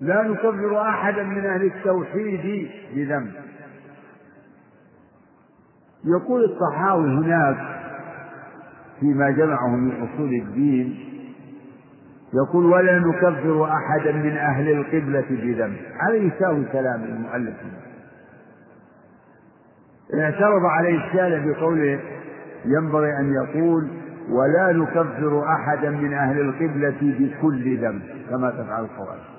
لا نكفر أحدا من أهل التوحيد بذنب. يقول الطحاوي هناك فيما جمعه من أصول الدين يقول ولا نكفر أحدا من أهل القبلة بذنب. هذا يساوي كلام المؤلف. اعترض عليه الشارع بقوله ينبغي أن يقول ولا نكفر أحدا من أهل القبلة بكل ذنب. كما تفعل الخوارج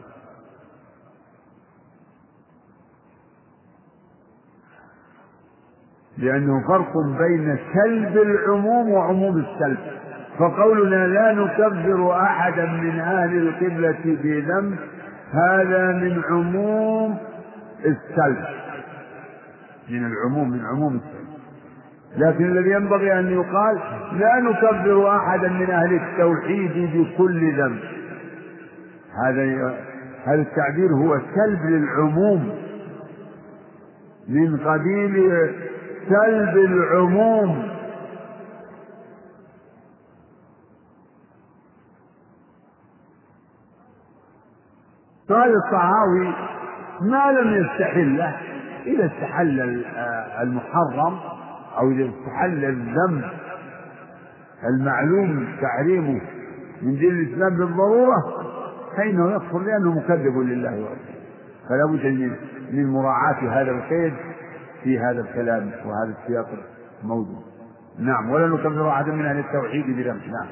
لأنه فرق بين سلب العموم وعموم السلب. فقولنا لا نكفر أحدا من أهل القبلة بذنب هذا من عموم السلب. من العموم من عموم السلب. لكن الذي ينبغي أن يقال لا نكفر أحدا من أهل التوحيد بكل ذنب. هذا هذا التعبير هو سلب للعموم من قبيل سلب العموم. قال الطعاوي ما لم يستحله إذا استحل المحرم أو إذا استحل الذنب المعلوم تحريمه من دين الإسلام بالضرورة فإنه يكفر لأنه مكذب لله ورسوله. فلا بد من مراعاة هذا القيد في هذا الكلام وهذا السياق الموجود نعم ولا نكفر أحدا من أهل التوحيد بذنب. نعم.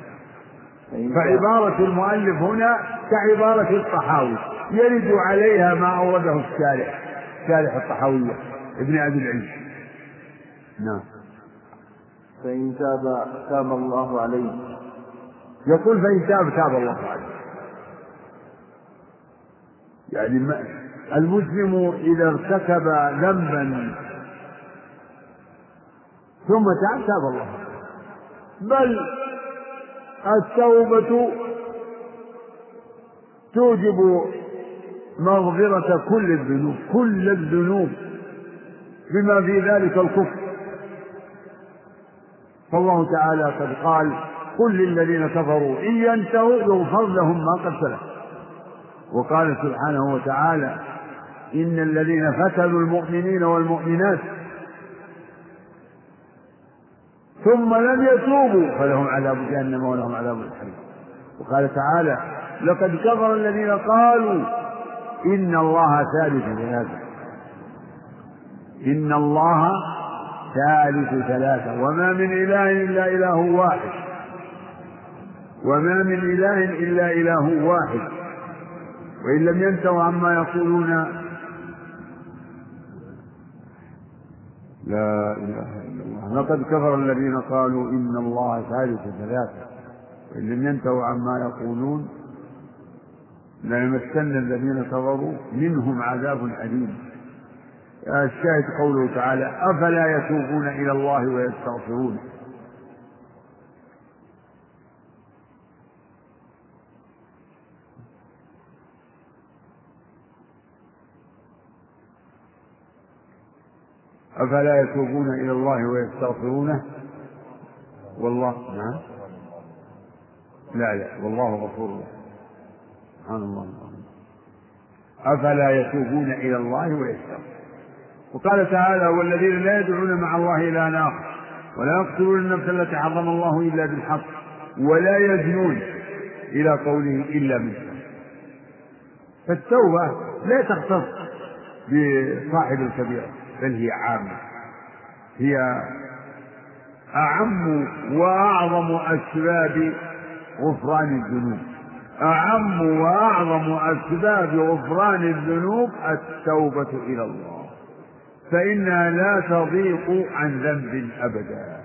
فعبارة المؤلف هنا كعبارة الطحاوي. يرد عليها ما أورده الشارع شارح الطحاوية ابن أبي العز. نعم. فإن تاب تاب الله عليه. يقول فإن تاب تاب الله عليه. يعني المسلم إذا ارتكب ذنبا ثم تاب تاب الله. بل التوبة توجب مغفرة كل الذنوب كل الذنوب بما في ذلك الكفر. فالله تعالى قد قال قل للذين كفروا إن ينتهوا يغفر لهم ما قد سلف. وقال سبحانه وتعالى إن الذين فتنوا المؤمنين والمؤمنات ثم لم يتوبوا فلهم عذاب جهنم ولهم عذاب الحريق. وقال تعالى لقد كفر الذين قالوا إن الله ثالث ثلاثة. إن الله ثالث ثلاثة. وما من إله إلا إله واحد. وما من إله إلا إله واحد. وإن لم ينتهوا عما يقولون لا إله إلا الله. لقد كفر الذين قالوا إن الله ثالث ثلاثة. وإن لم ينتهوا عما يقولون ليمسن الذين كفروا منهم عذاب أليم. الشاهد قوله تعالى أفلا يتوبون إلى الله ويستغفرونه أفلا يتوبون إلى الله ويستغفرونه؟ والله نعم. لا لا والله غفور رحيم. سبحان الله أفلا يتوبون إلى الله ويستغفرون وقال تعالى والذين لا يدعون مع الله إلها آخر ولا يقتلون النفس التي حرم الله إلا بالحق ولا يزنون إلى قوله إلا بالحق. فالتوبة لا تختص بصاحب الكبيرة. بل هي عامة. هي أعم وأعظم أسباب غفران الذنوب. أعم وأعظم أسباب غفران الذنوب التوبة إلى الله. فإنها لا تضيق عن ذنب أبدا.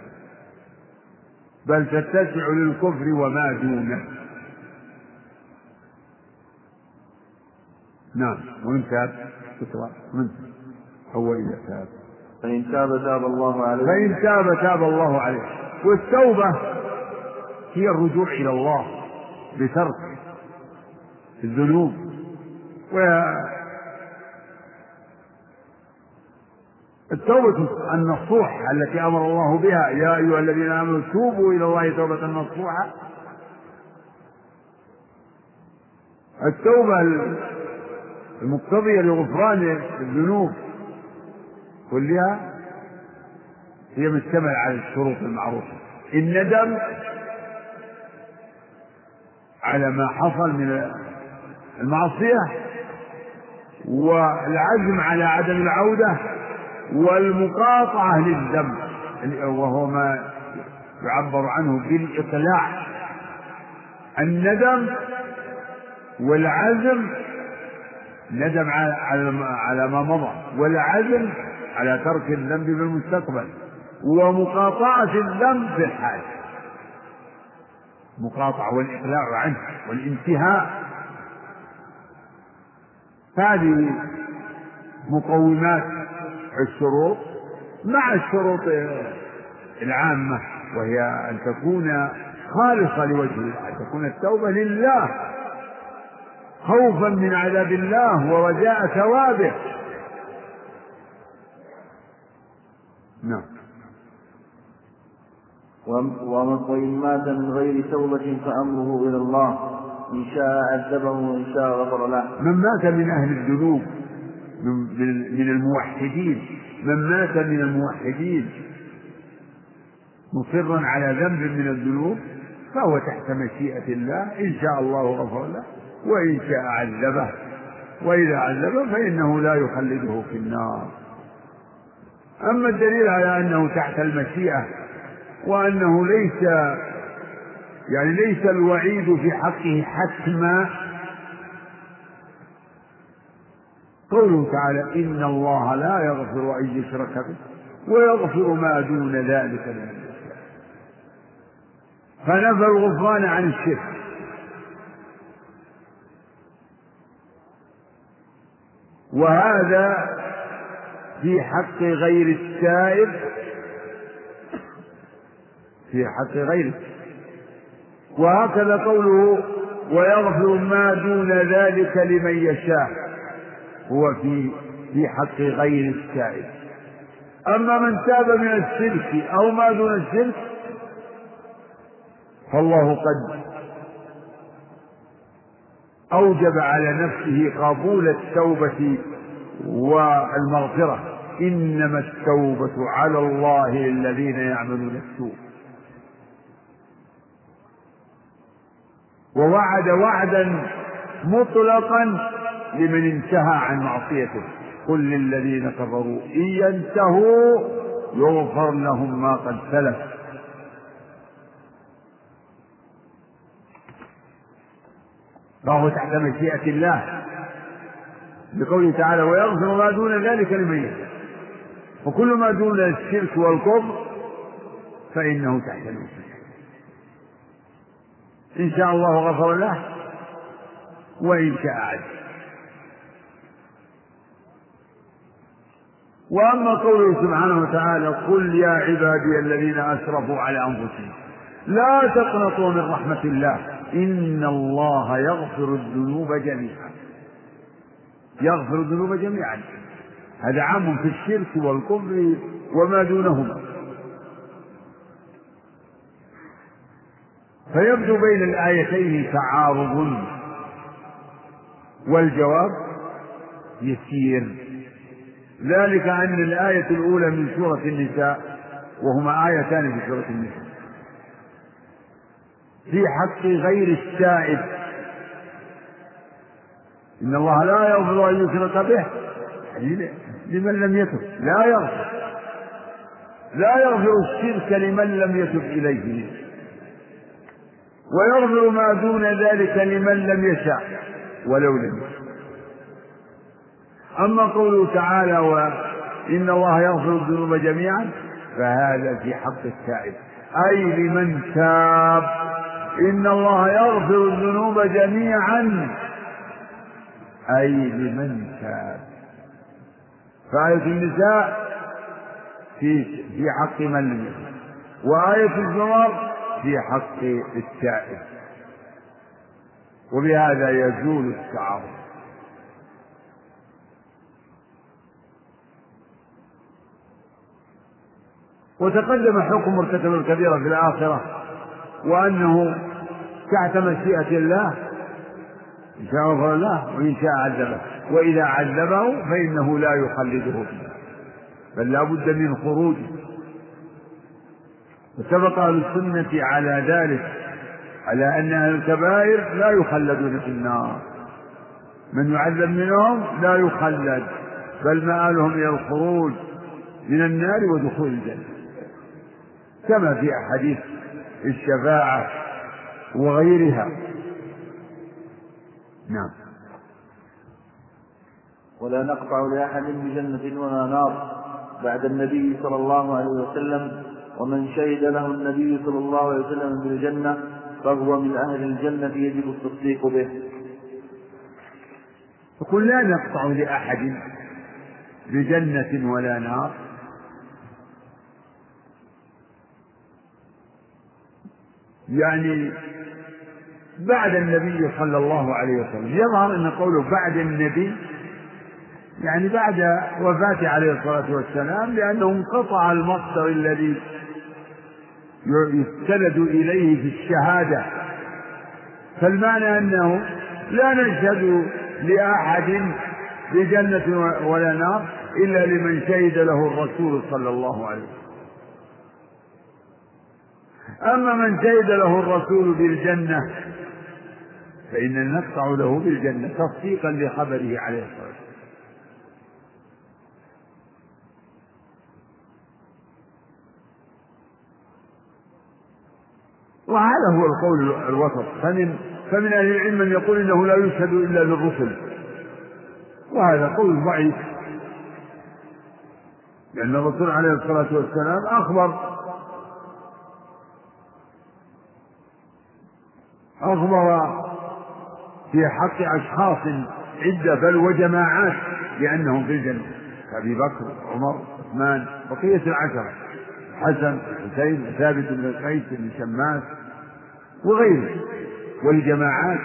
بل تتسع للكفر وما دونه. نعم وإن تاب من هو إذا تاب. فإن تاب تاب الله عليه. فإن تاب تاب الله عليه. والتوبة هي الرجوع إلى الله بترك الذنوب التوبة النصوح التي أمر الله بها. يا أيها الذين آمنوا توبوا إلى الله توبة نصوحا التوبة المقتضية لغفران الذنوب. كلها هي مشتمل على الشروط المعروفة. الندم على ما حصل من المعصية والعزم على عدم العودة والمقاطعة للذنب وهو ما يعبر عنه بالإقلاع الندم والعزم ندم على على ما مضى والعزم على ترك الذنب في المستقبل ومقاطعة الذنب في الحال مقاطعة والإقلاع عنه والانتهاء. هذه مقومات الشروط مع الشروط العامة وهي أن تكون خالصة لوجه الله أن تكون التوبة لله خوفا من عذاب الله ورجاء ثوابه. نعم. ومن مات من غير توبة فأمره إلى الله. إن شاء عذبه وإن شاء غفر له. من مات من أهل الذنوب من الموحدين. من مات من الموحدين مصرا على ذنب من الذنوب فهو تحت مشيئة الله. إن شاء الله غفر له وإن شاء عذبه. وإذا عذبه فإنه لا يخلده في النار. أما الدليل على أنه تحت المشيئة وأنه ليس يعني ليس الوعيد في حقه حتما قوله تعالى إن الله لا يغفر أن يشرك به ويغفر ما دون ذلك لمن يشاء. فنفى الغفران عن الشرك. وهذا في حق غير التائب في حق غيره وهكذا قوله ويغفر ما دون ذلك لمن يشاء. هو في في حق غير التائب أما من تاب من الشرك أو ما دون الشرك فالله قد أوجب على نفسه قبول التوبة والمغفرة. إنما التوبة على الله للذين يعملون السوء. ووعد وعدا مطلقا لمن انتهى عن معصيته. قل للذين كفروا إن ينتهوا يغفر لهم ما قد سلف. فهو تحت مشيئة الله. بقوله تعالى ويغفر ما دون ذلك لمن يشاء. وكل ما دون الشرك والكفر فإنه تحت المشيئة إن شاء الله غفر له وإن شاء عذب وأما قوله سبحانه وتعالى قل يا عبادي الذين أسرفوا على أنفسهم لا تقنطوا من رحمة الله إن الله يغفر الذنوب جميعا. يغفر الذنوب جميعا. هذا عام في الشرك والكفر وما دونهما. فيبدو بين الآيتين تعارض والجواب يسير. ذلك أن الآية الأولى من سورة النساء وهما آيتان في سورة النساء. في حق غير التائب إن الله لا يغفر أن يشرك به. لمن لم يتب. لا يغفر. لا يغفر الشرك لمن لم يتب إليه. ويغفر ما دون ذلك لمن لم يشاء ولو لم يشاء. أما قوله تعالى وإن الله يغفر الذنوب جميعا فهذا في حق التائب. أي لمن تاب إن الله يغفر الذنوب جميعا. أي لمن تاب. فآية النساء في في حق من وآية الزمر في حق التائب. وبهذا يزول التعارض. وتقدم حكم مرتكب الكبيرة في الآخرة وأنه تحت مشيئة الله إن شاء غفر الله وإن شاء عذبه. وإذا عذبه فإنه لا يخلده فيها. بل لا بد من خروجه. وسبق أهل السنة على ذلك على أن أهل الكبائر لا يخلدون في النار. من يعذب منهم لا يخلد بل مآلهم إلى الخروج من النار ودخول الجنة. كما في أحاديث الشفاعة وغيرها. نعم. ولا نقطع لأحد بجنة ولا نار بعد النبي صلى الله عليه وسلم ومن شهد له النبي صلى الله عليه وسلم بالجنة فهو من أهل الجنة يجب التصديق به. يقول لا نقطع لأحد بجنة ولا نار. يعني بعد النبي صلى الله عليه وسلم يظهر أن قوله بعد النبي يعني بعد وفاته عليه الصلاة والسلام لأنه انقطع المصدر الذي يستند إليه في الشهادة. فالمعنى أنه لا نشهد لأحد بجنة ولا نار إلا لمن شهد له الرسول صلى الله عليه وسلم. أما من شهد له الرسول بالجنة فإننا نقطع له بالجنة تصديقا لخبره عليه الصلاة والسلام. وهذا هو القول الوسط. فمن فمن أهل العلم من يقول إنه لا يشهد إلا للرسل وهذا قول ضعيف. لأن الرسول عليه الصلاة والسلام أخبر. أخبر في حق أشخاص عدة بل وجماعات بأنهم في الجنة. كأبي بكر وعمر عثمان بقية العشرة. حسن الحسين ثابت بن قيس بن شماس وغيره. والجماعات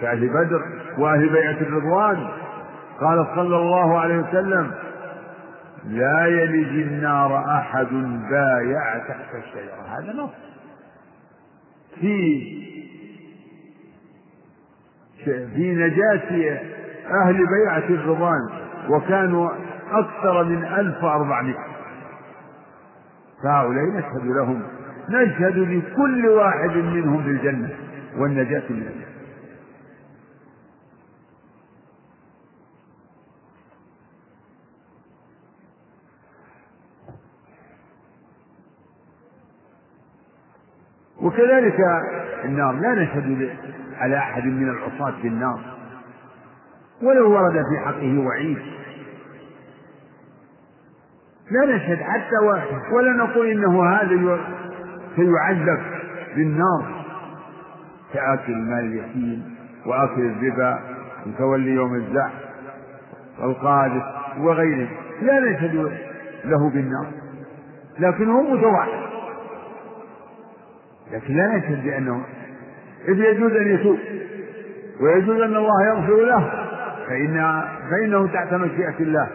كأهل بدر وأهل بيعة الرضوان. قال صلى الله عليه وسلم لا يلج النار أحد بايع تحت الشجرة. هذا نص. في في نجاة أهل بيعة الرضوان وكانوا أكثر من ألف وأربعمائة. فهؤلاء نشهد لهم نشهد لكل واحد منهم بالجنة والنجاة من النار. وكذلك النار لا نشهد على أحد من العصاة بالنار ولو ورد في حقه وعيد. لا نشهد حتى ولا نقول إنه هذا سيعذب بالنار. كآكل مال اليتيم وآكل الربا وتولي يوم الزحف والقاذف وغيره. لا نشهد له بالنار. لكن هو متوحد. لكن لا نشهد بأنه إذ يجوز أن يتوب ويجوز أن الله يغفر له فإن فإنه تحت مشيئة الله.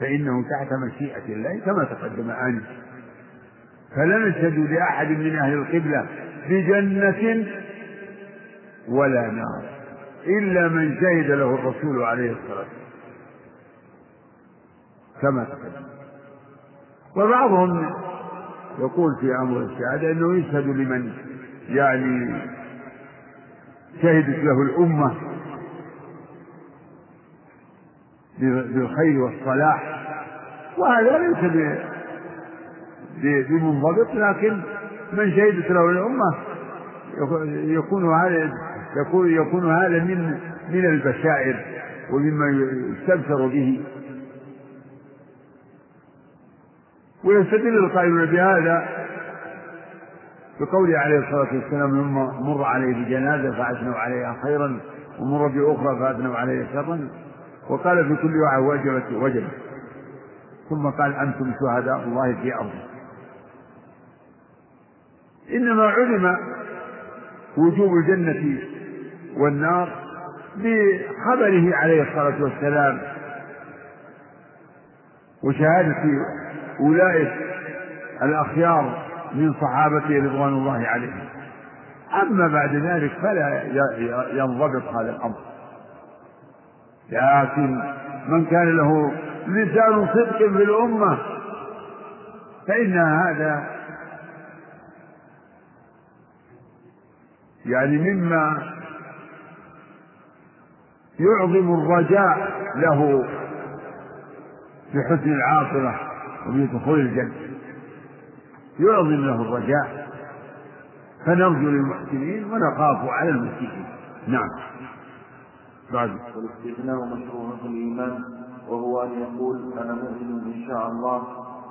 فإنه تحت مشيئة الله كما تقدم آنفا. فلا نشهد لأحد من أهل القبلة بجنة ولا نار إلا من شهد له الرسول عليه الصلاة والسلام. كما تقدم. وبعضهم يقول في أمر الشهادة أنه يشهد لمن يعني شهدت له الأمة بالخير والصلاح. وهذا ليس بمنضبط لكن من شهدت له الأمة يكون هذا يكون يكون هذا من من البشائر ومما يستبشر به. ويستدل القائلون بهذا بقوله عليه الصلاة والسلام مر عليه بجنازة فأثنوا عليها خيرا ومر بأخرى فأثنوا عليها شرا. وقال في كل واحد وجبت وجبت. ثم قال أنتم شهداء الله في أرضه إنما علم وجوب الجنة والنار بخبره عليه الصلاة والسلام وشهادة أولئك الأخيار من صحابته رضوان الله عليهم. أما بعد ذلك فلا ينضبط هذا الأمر. لكن من كان له لسان صدق في الأمة فإن هذا يعني مما يعظم الرجاء له بحسن العاقبة وبدخول الجنة. يعظم له الرجاء. فنرجو للمحسنين ونخاف على المسيئين. نعم. بعد. والاستثناء مشروع في الإيمان وهو أن يقول أنا مؤمن إن شاء الله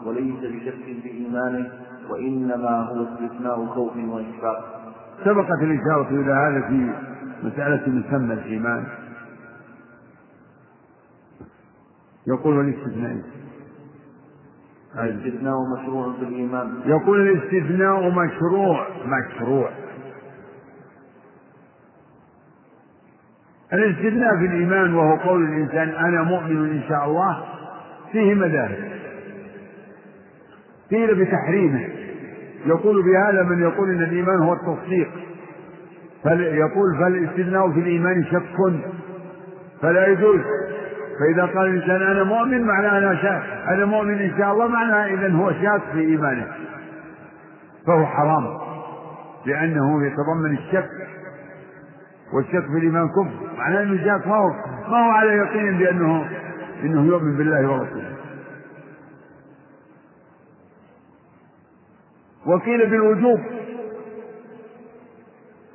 وليس بشك في إيمانه وإنما هو استثناء خوف وإشفاق. سبقت الإشارة إلى هذا في مسألة مسمى الإيمان. يقول الاستثناء. الاستثناء مشروع في الإيمان. يقول الاستثناء مشروع مشروع. الاستثناء في الإيمان وهو قول الإنسان أنا مؤمن إن شاء الله فيه مذاهب. قيل بتحريمه. يقول بهذا من يقول إن الإيمان هو التصديق. فيقول فالاستثناء في الإيمان شك. فلا يجوز. فإذا قال الإنسان أنا مؤمن معناه أنا شاك. أنا مؤمن إن شاء الله معناه اذا هو شاك في إيمانه. فهو حرام. لأنه يتضمن الشك. والشك في الإيمان كفر. معناه إنه شاك ما هو ما هو على يقين بانه إنه يؤمن بالله ورسوله. وقيل بالوجوب.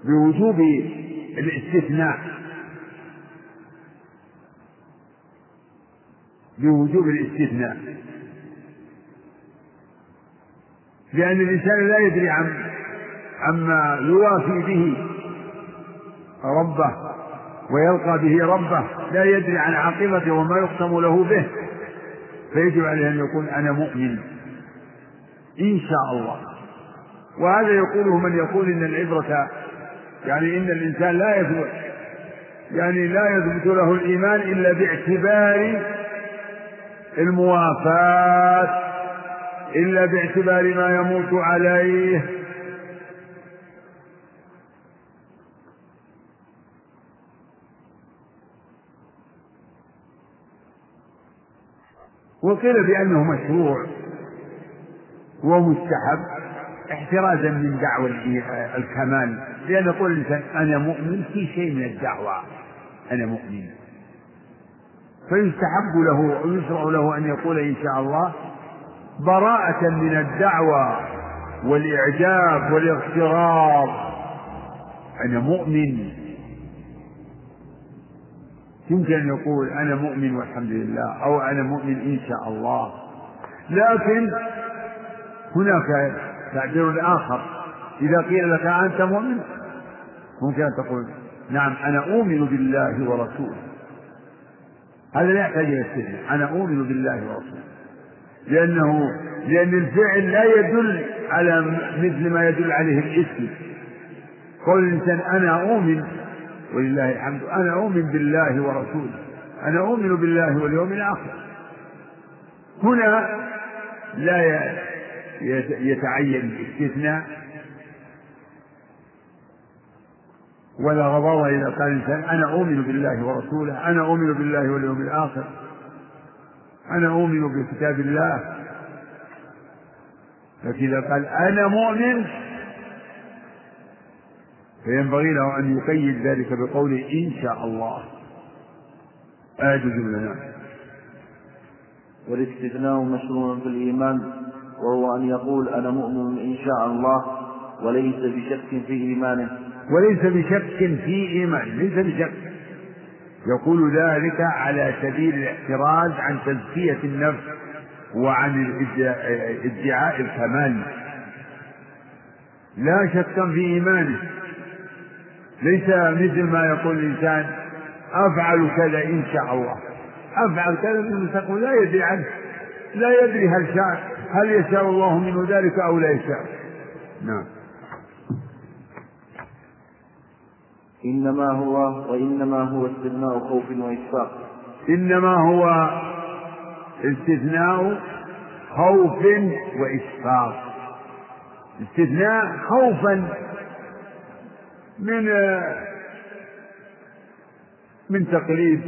بوجوب الاستثناء. بوجوب الاستثناء. لأن الإنسان لا يدري عن عما يوافي به. ربه ويلقى به ربه لا يدري عن عاقبته وما يقسم له به فيجب عليه أن يقول أنا مؤمن. إن شاء الله. وهذا يقوله من يقول إن العبرة يعني إن الإنسان لا يثبت يعني لا يثبت له الإيمان إلا باعتبار الموافاة إلا باعتبار ما يموت عليه. وقيل بأنه مشروع ومستحب احترازا من دعوى الكمال. لأن يقول الإنسان أنا مؤمن في شيء من الدعوة. أنا مؤمن. فيستحب له ويشرع له أن يقول إن شاء الله براءة من الدعوة والإعجاب والإغتراب. أنا مؤمن يمكن أن يقول أنا مؤمن والحمد لله أو أنا مؤمن إن شاء الله. لكن هناك تعبير آخر. إذا قيل لك أنت مؤمن ممكن أن تقول نعم أنا أؤمن بالله ورسوله. هذا لا يحتاج إلى استثناء أنا أؤمن بالله ورسوله. لأنه لأن الفعل لا يدل على مثل ما يدل عليه الاسم. قول الإنسان أنا أؤمن ولله الحمد. أنا أؤمن بالله ورسوله. أنا أؤمن بالله واليوم الآخر. هنا لا يتعين الاستثناء ولا غضاضة إذا قال الإنسان أنا أؤمن بالله ورسوله. أنا أؤمن بالله واليوم الآخر. أنا أؤمن بكتاب الله. لكن إذا قال أنا مؤمن فينبغي له أن يقيد ذلك بقوله إن شاء الله. آية جملة والاستثناء مشروع في الإيمان وهو أن يقول أنا مؤمن إن شاء الله وليس بشك في إيمانه. وليس بشك في إيمانه ليس بشك. يقول ذلك على سبيل الاحتراز عن تزكية النفس وعن إدعاء الكمال. لا شك في إيمانه. ليس مثل ما يقول الإنسان أفعل كذا إن شاء الله. أفعل كذا من المستقبل لا يدري عنه. لا يدري هل شاء هل يشاء الله منه ذلك أو لا يشاء. نعم. إنما هو وإنما هو استثناء خوف وإشفاق. إنما هو استثناء خوف وإشفاق. استثناء خوفا من من تقليد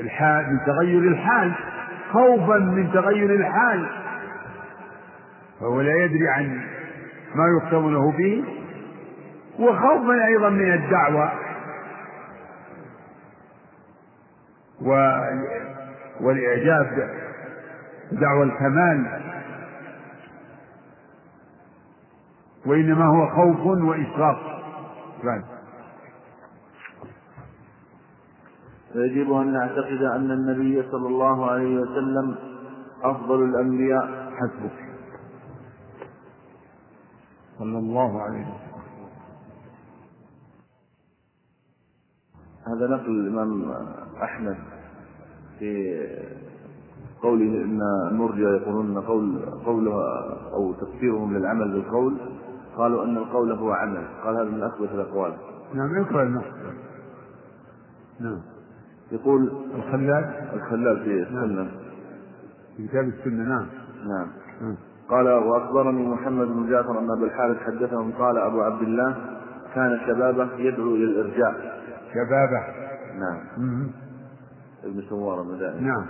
الحال من تغير الحال خوفا من تغير الحال. فهو لا يدري عن ما يختم له به وخوفا أيضا من الدعوة. والإعجاب دعوى الكمال. وإنما هو خوف وإشراف فيجب أن نعتقد أن النبي صلى الله عليه وسلم أفضل الأنبياء. حسبك. صلى الله عليه وسلم. هذا نقل الإمام أحمد في قوله إن المرجع يقولون قول قوله أو تفسيرهم للعمل بالقول. قالوا أن القول هو عمل. قال هذا من اثبت الأقوال. نعم اقرا النص. نعم. يقول الخلال الخلال في السنة. نعم. في كتاب السنة نعم. نعم, نعم. قال وأخبرني محمد بن جعفر أن ابا الحارث حدثهم قال أبو عبد الله كان شبابه يدعو إلى الإرجاء. شبابه. نعم. ابن سوار المدائن نعم.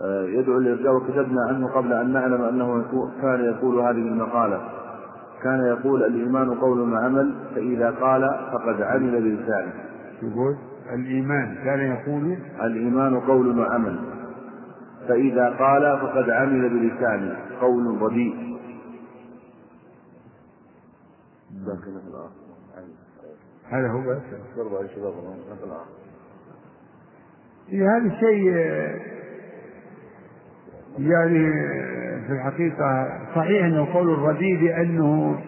آه، يدعو للإرجاء وكتبنا عنه قبل أن نعلم أنه كان يقول هذه المقالة. كان يقول الإيمان قول وعمل فإذا قال فقد عمل بلسانه. يقول الإيمان كان يقول الإيمان قول وعمل. فإذا قال فقد عمل بلسانه قول رديء. هذا هو هذا الشيء يعني في الحقيقة صحيح أنه قول الرديء لأنه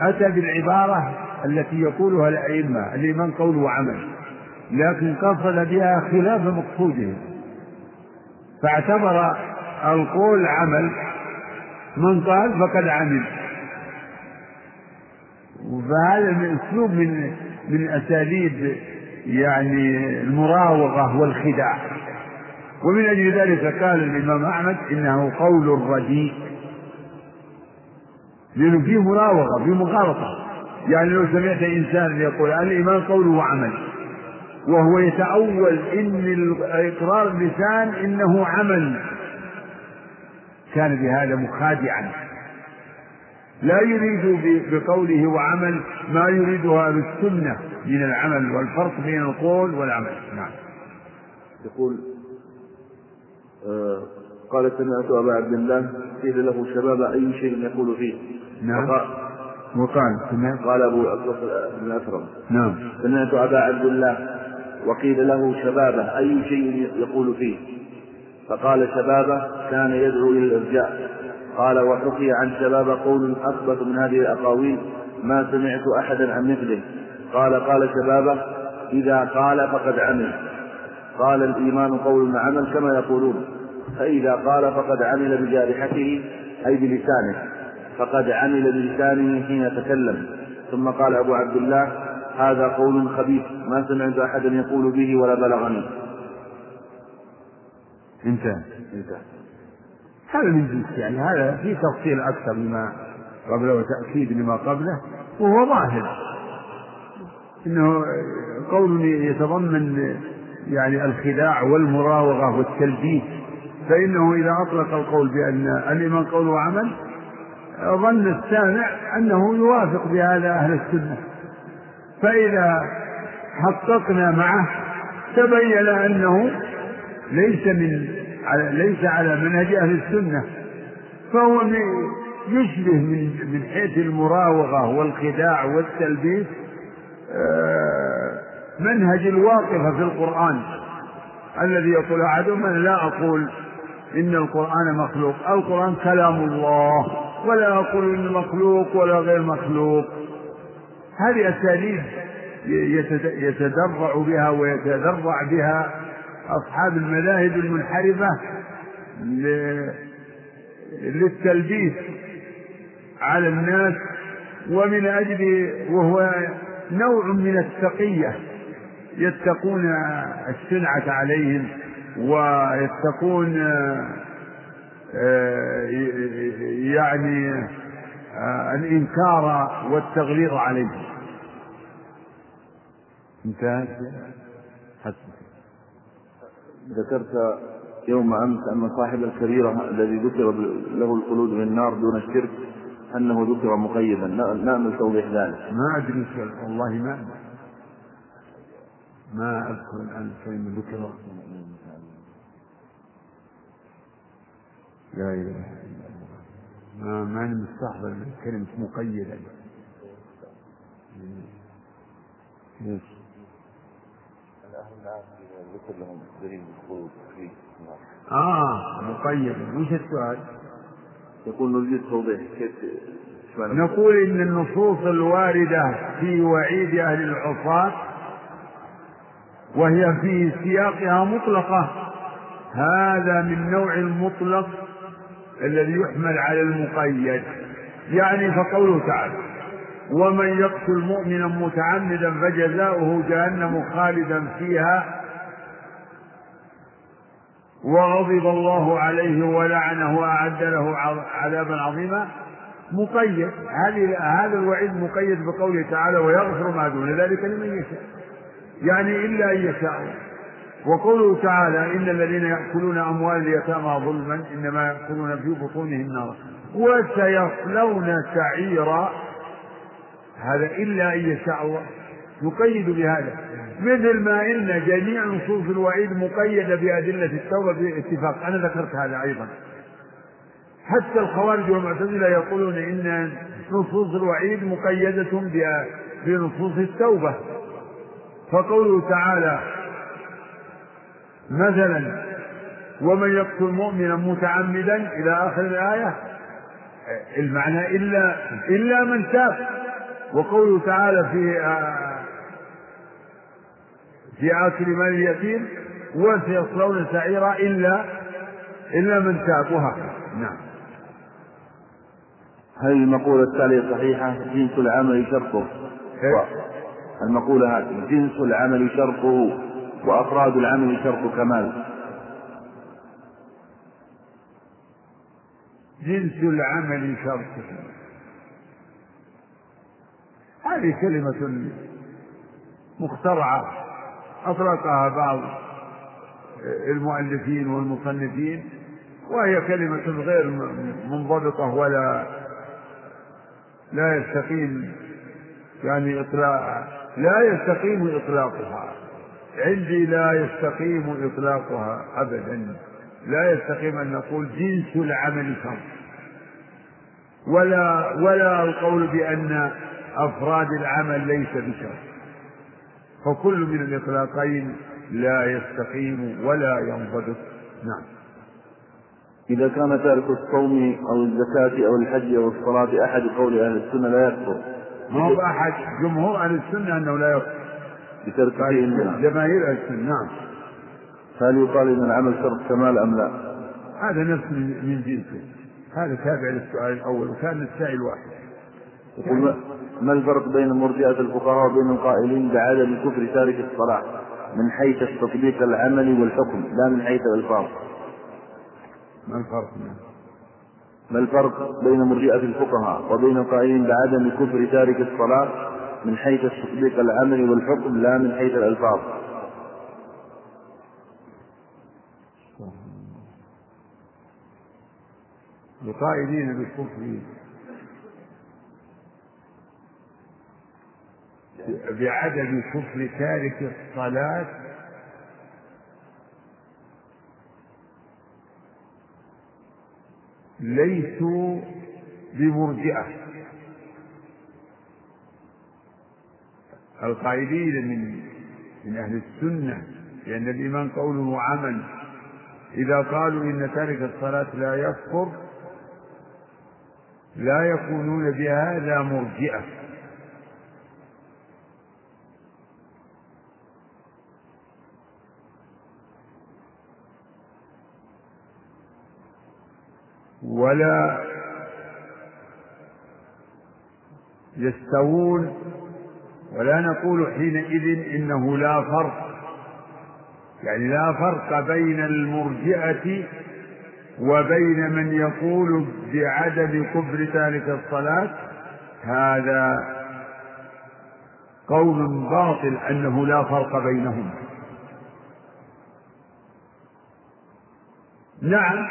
أتى بالعبارة التي يقولها الأئمة الإيمان قول وعمل لكن قصد بها خلاف مقصوده. فاعتبر القول عمل من قال فقد عمل. فهذا من أسلوب من من أساليب يعني المراوغة والخداع. ومن أجل ذلك قال الإمام أحمد إنه قول رديء لأنه فيه مراوغة فيه مغالطة يعني لو سمعت إنسان يقول الإيمان قول وعمل. وهو يتأول إن إقرار اللسان إنه عمل. كان بهذا مخادعا. لا يريد بقوله وعمل ما يريدها بالسنة من العمل والفرق بين القول والعمل. نعم. يقول قال سمعت أبا عبد الله قيل له شباب أي شيء يقول فيه؟ نعم. وقال سمعت. قال أبو بن أكرم. نعم. سمعت أبا عبد الله وقيل له شبابه أي شيء يقول فيه؟ فقال شبابه كان يدعو إلى الإرجاء. قال وحكي عن شباب قول أثبت من هذه الأقاويل ما سمعت أحدا عن مثله. قال قال شبابه إذا قال فقد عمل. قال الإيمان قول عمل كما يقولون. فإذا قال فقد عمل بجارحته أي بلسانه. فقد عمل بلسانه حين تكلم. ثم قال أبو عبد الله هذا قول خبيث ما سمعت أحدا يقول به ولا بلغني. انتهى. انتهى. هذا من جنس يعني هذا في تفصيل أكثر مما قبله وتأكيد لما قبله وهو ظاهر. إنه قول يتضمن يعني الخداع والمراوغة والتلبيس. فإنه إذا أطلق القول بأن الإيمان قول وعمل ظن السامع أنه يوافق بهذا أهل السنة. فإذا حققنا معه تبين أنه ليس من ليس على منهج أهل السنة. فهو يشبه من من حيث المراوغة والخداع والتلبيس آه، منهج الواقفة في القرآن. الذي يقول أحدهم أنا لا أقول إن القرآن مخلوق. القرآن كلام الله. ولا أقول إنه مخلوق ولا غير مخلوق. هذه أساليب يتدرع بها ويتذرع بها أصحاب المذاهب المنحرفة للتلبيس على الناس ومن أجل وهو نوع من التقية. يتقون السنعة عليهم. ويتقون آه، يعني آه، الإنكار والتغليظ عليه. انتهت؟ ذكرت يوم أمس أن صاحب الكبيرة الذي ذكر له الخلود من النار دون الشرك أنه ذكر مقيدا. نأمل توضيح ذلك. ما أدري والله ما ما أذكر الآن كلمة ذكر. لا إله إلا الله. ما ماني مستحضر كلمة مقيدا إيش؟ ذكر لهم دليل الخروج فيه آه مقيد. وش السؤال؟ يقول نريد توضيح كيف نقول إن النصوص الواردة في وعيد أهل العصاة وهي في سياقها مطلقة. هذا من نوع المطلق الذي يحمل على المقيد. يعني فقوله تعالى ومن يقتل مؤمنا متعمدا فجزاؤه جهنم خالدا فيها وغضب الله عليه ولعنه وأعد له عذابا عظيما. مقيد. هذا الوعيد مقيد بقوله تعالى ويغفر ما دون ذلك لمن يشاء. يعني إلا أن يشاء. وقوله تعالى إن الذين يأكلون أموال اليتامى ظلما إنما يأكلون في بطونهم نارا وسيصلون سعيرا. هذا إلا أن يشاء الله. يقيد بهذا. مثل ما إن جميع نصوص الوعيد مقيدة بأدلة التوبة باتفاق أنا ذكرت هذا أيضا. حتى الخوارج والمعتزلة يقولون إن نصوص الوعيد مقيدة بنصوص التوبة. فقوله تعالى مثلا ومن يقتل مؤمنا متعمدا إلى آخر الآية المعنى إلا إلا من تاب. وقوله تعالى في في آكل مال اليتيم وسيصلون سعيرا إلا إلا من تاب. وهكذا. نعم. هل المقولة التالية صحيحة جنس العمل شرطه. إيه؟ المقولة هذه جنس العمل شرطه. وأفراد العمل شرط كمال. جنس العمل شرطه هذه كلمة مخترعة أطلقها بعض المؤلفين والمصنفين وهي كلمة غير منضبطة ولا لا يستقيم يعني إطلاق لا يستقيم إطلاقها. عندي لا يستقيم إطلاقها أبدا. لا يستقيم أن نقول جنس العمل شرط ولا ولا القول بأن أفراد العمل ليس بشرط. فكل من الإطلاقين لا يستقيم ولا ينضبط. نعم. إذا كان تارك الصوم أو الزكاة أو الحج أو الصلاة أحد قول أهل السنة لا يكفر. ما هو أحد. جمهور أهل السنة أنه لا يكفر. بترك طيب، جماهير أهل السنة نعم. فهل يقال إن العمل شرط كمال أم لا؟ هذا نفس من جنسه. هذا تابع للسؤال الأول وكان السائل واحد. يقول ما الفرق بين مرجئة الفقهاء وبين القائلين بعدم كفر تارك الصلاة؟ من حيث التطبيق العملي والحكم لا من حيث الألفاظ. ما الفرق؟ ما الفرق بين مرجئة الفقهاء وبين القائلين بعدم كفر تارك الصلاة؟ من حيث التطبيق العملي والحكم لا من حيث الألفاظ. القائلين بالكفر. بعدم كفر تارك الصلاة. ليسوا بمرجئة. القائلين من من أهل السنة لأن الإيمان قول وعمل. إذا قالوا إن تارك الصلاة لا يكفر لا يكونون بهذا مرجئة. ولا يستوون ولا نقول حينئذ إنه لا فرق. يعني لا فرق بين المرجئة وبين من يقول بعدم كفر تارك الصلاة. هذا قول باطل أنه لا فرق بينهم. نعم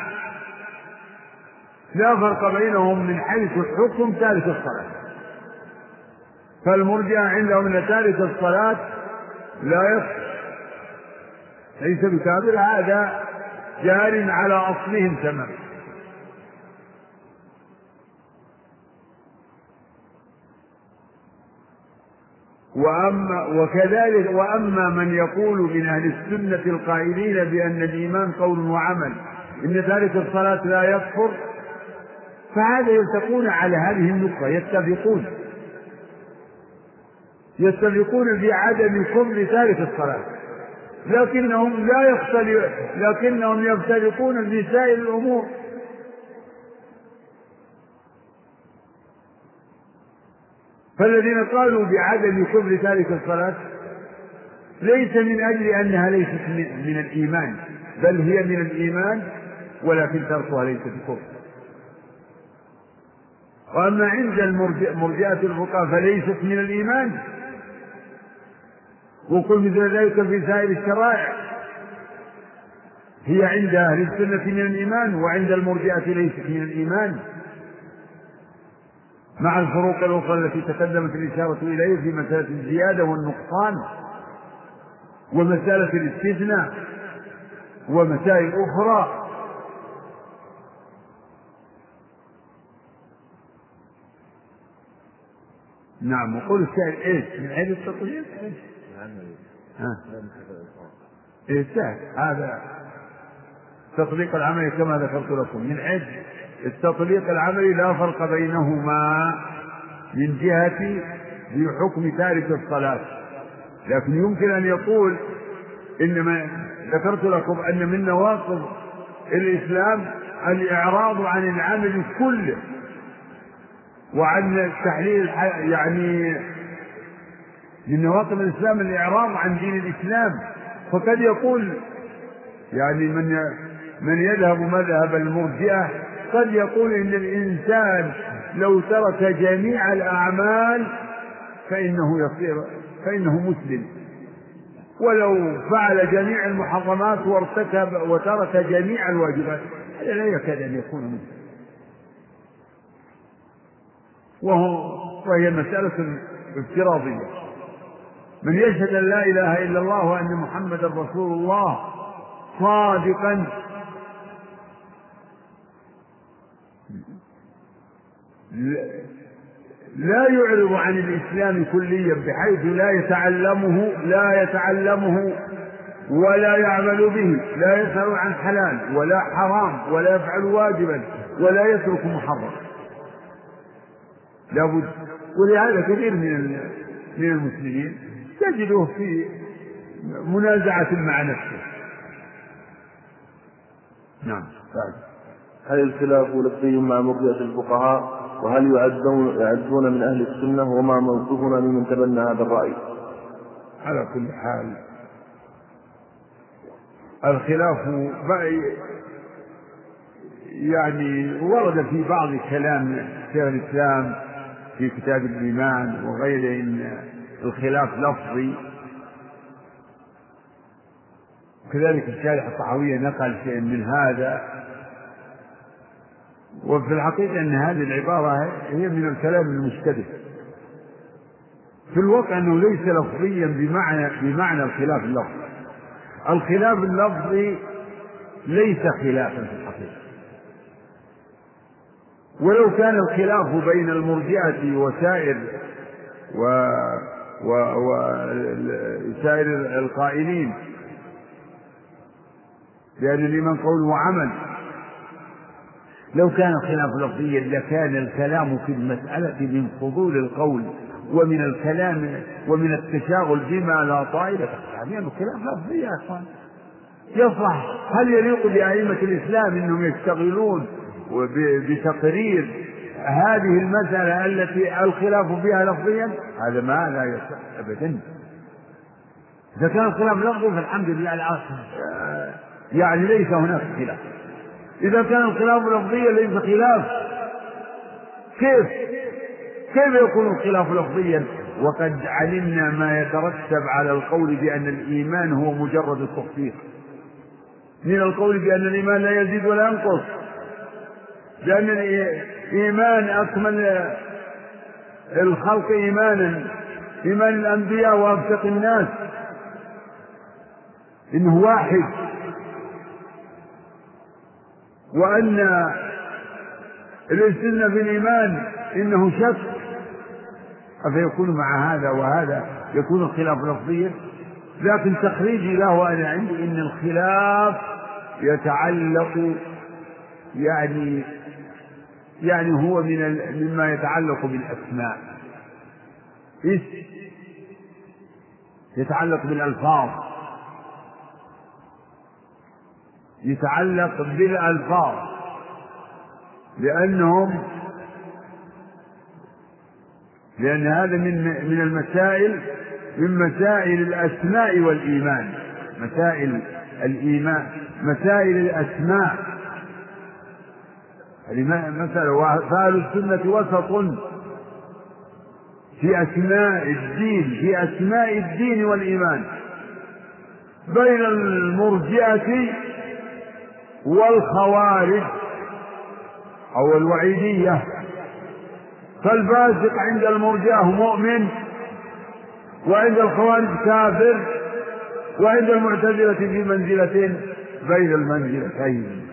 لا فرق بينهم من حيث حكم تارك الصلاة. فالمرجع عندهم أن تارك الصلاة لا يصح. ليس بكافر هذا جار على أصلهم تماما وأما وكذلك وأما من يقول من أهل السنة القائلين بأن الإيمان قول وعمل إن تارك الصلاة لا يكفر فهذا يلتقون على هذه النقطة يتفقون. عدم كفر تارك الصلاة. لكنهم لا لكنهم يفترقون في سائر الأمور. فالذين قالوا بعدم كفر تارك الصلاة ليس من أجل أنها ليست من الإيمان بل هي من الإيمان ولكن تركها ليس بكفر. وأما عند المرجئة الفقهاء فليست من الإيمان. وكل مثل ذلك في سائر الشرائع هي عند أهل السنة من الإيمان وعند المرجئة ليست من الإيمان مع الفروق الأخرى التي تقدمت الإشارة إليه في مسألة الزيادة والنقصان ومسألة الاستثناء ومسائل أخرى نعم وقول الشاعر إيش؟ من عين التطبيق إيش؟ سهل هذا تطبيق العمل كما ذكرت لكم. من حيث التطبيق العملي لا فرق بينهما من جهة في حكم تارك الصلاة. لكن يمكن أن يقول إنما ذكرت لكم أن من نواقض الإسلام الإعراض عن العمل كله وعن تحليل يعني من نواقض الإسلام الإعراض عن دين الإسلام. فقد يقول يعني من من يذهب مذهب المرجئة قد يقول إن الإنسان لو ترك جميع الأعمال فإنه يصير فإنه مسلم. ولو فعل جميع المحرمات وارتكب وترك جميع الواجبات هذا لا يكاد أن يكون مسلم. وهو وهي مسألة افتراضية. من يشهد أن لا إله إلا الله وأن محمدا رسول الله صادقا. لا يعرض عن الإسلام كليا بحيث لا يتعلمه لا يتعلمه ولا يعمل به لا يسأل عن حلال ولا حرام ولا يفعل واجبا ولا يترك محرم. لابد ولهذا كثير من من المسلمين. تجده في منازعة مع نفسه. نعم. هل الخلاف لفظي مع مرجئة الفقهاء؟ وهل يعدون يعدون من أهل السنة وما موقفنا ممن تبنى هذا الرأي؟ على كل حال الخلاف يعني ورد في بعض كلام شيخ الإسلام في كتاب الإيمان وغيره إن الخلاف لفظي. وكذلك الشارح الطحاوية نقل شيء من هذا. وفي الحقيقة أن هذه العبارة هي من الكلام المشتبه. في الواقع أنه ليس لفظيا بمعنى بمعنى الخلاف اللفظي. الخلاف اللفظي ليس خلافا في الحقيقة. ولو كان الخلاف بين المرجئة وسائر و وسائر القائلين. بأن الإيمان قول وعمل. لو كان الخلاف لفظيا لكان الكلام في المسألة من فضول القول ومن الكلام ومن التشاغل بما لا طائلة يعني الكلام لفظي يا أخوان. يصلح هل يليق بأئمة الإسلام أنهم يشتغلون بتقرير هذه المسألة التي الخلاف فيها لفظيا هذا ما لا يصح أبدا. إذا كان الخلاف لفظي فالحمد لله العاصم يعني ليس هناك خلاف. إذا كان الخلاف لفظيا ليس خلاف. كيف؟ كيف يكون الخلاف لفظيا؟ وقد علمنا ما يترتب على القول بأن الإيمان هو مجرد التصديق من القول بأن الإيمان لا يزيد ولا ينقص. لأن الإيمان أكمل الخلق إيمانا إيمان الأنبياء وأبسط الناس. إنه واحد. وأن الاستثناء في الإيمان إنه شك. أفيكون مع هذا وهذا يكون الخلاف لفظيا؟ لكن تخريجي له أنا عندي إن الخلاف يتعلق يعني يعني هو من مما يتعلق بالأسماء. اسم يتعلق بالألفاظ. يتعلق بالألفاظ. لأنهم لأن هذا من من المسائل من مسائل الأسماء والإيمان. مسائل الإيمان مسائل الأسماء. مسألة فأهل السنة وسط في أسماء الدين في أسماء الدين والإيمان. بين المرجئة والخوارج أو الوعيدية. فالفاسق عند المرجئة مؤمن وعند الخوارج كافر وعند المعتزلة في منزلة بين المنزلتين.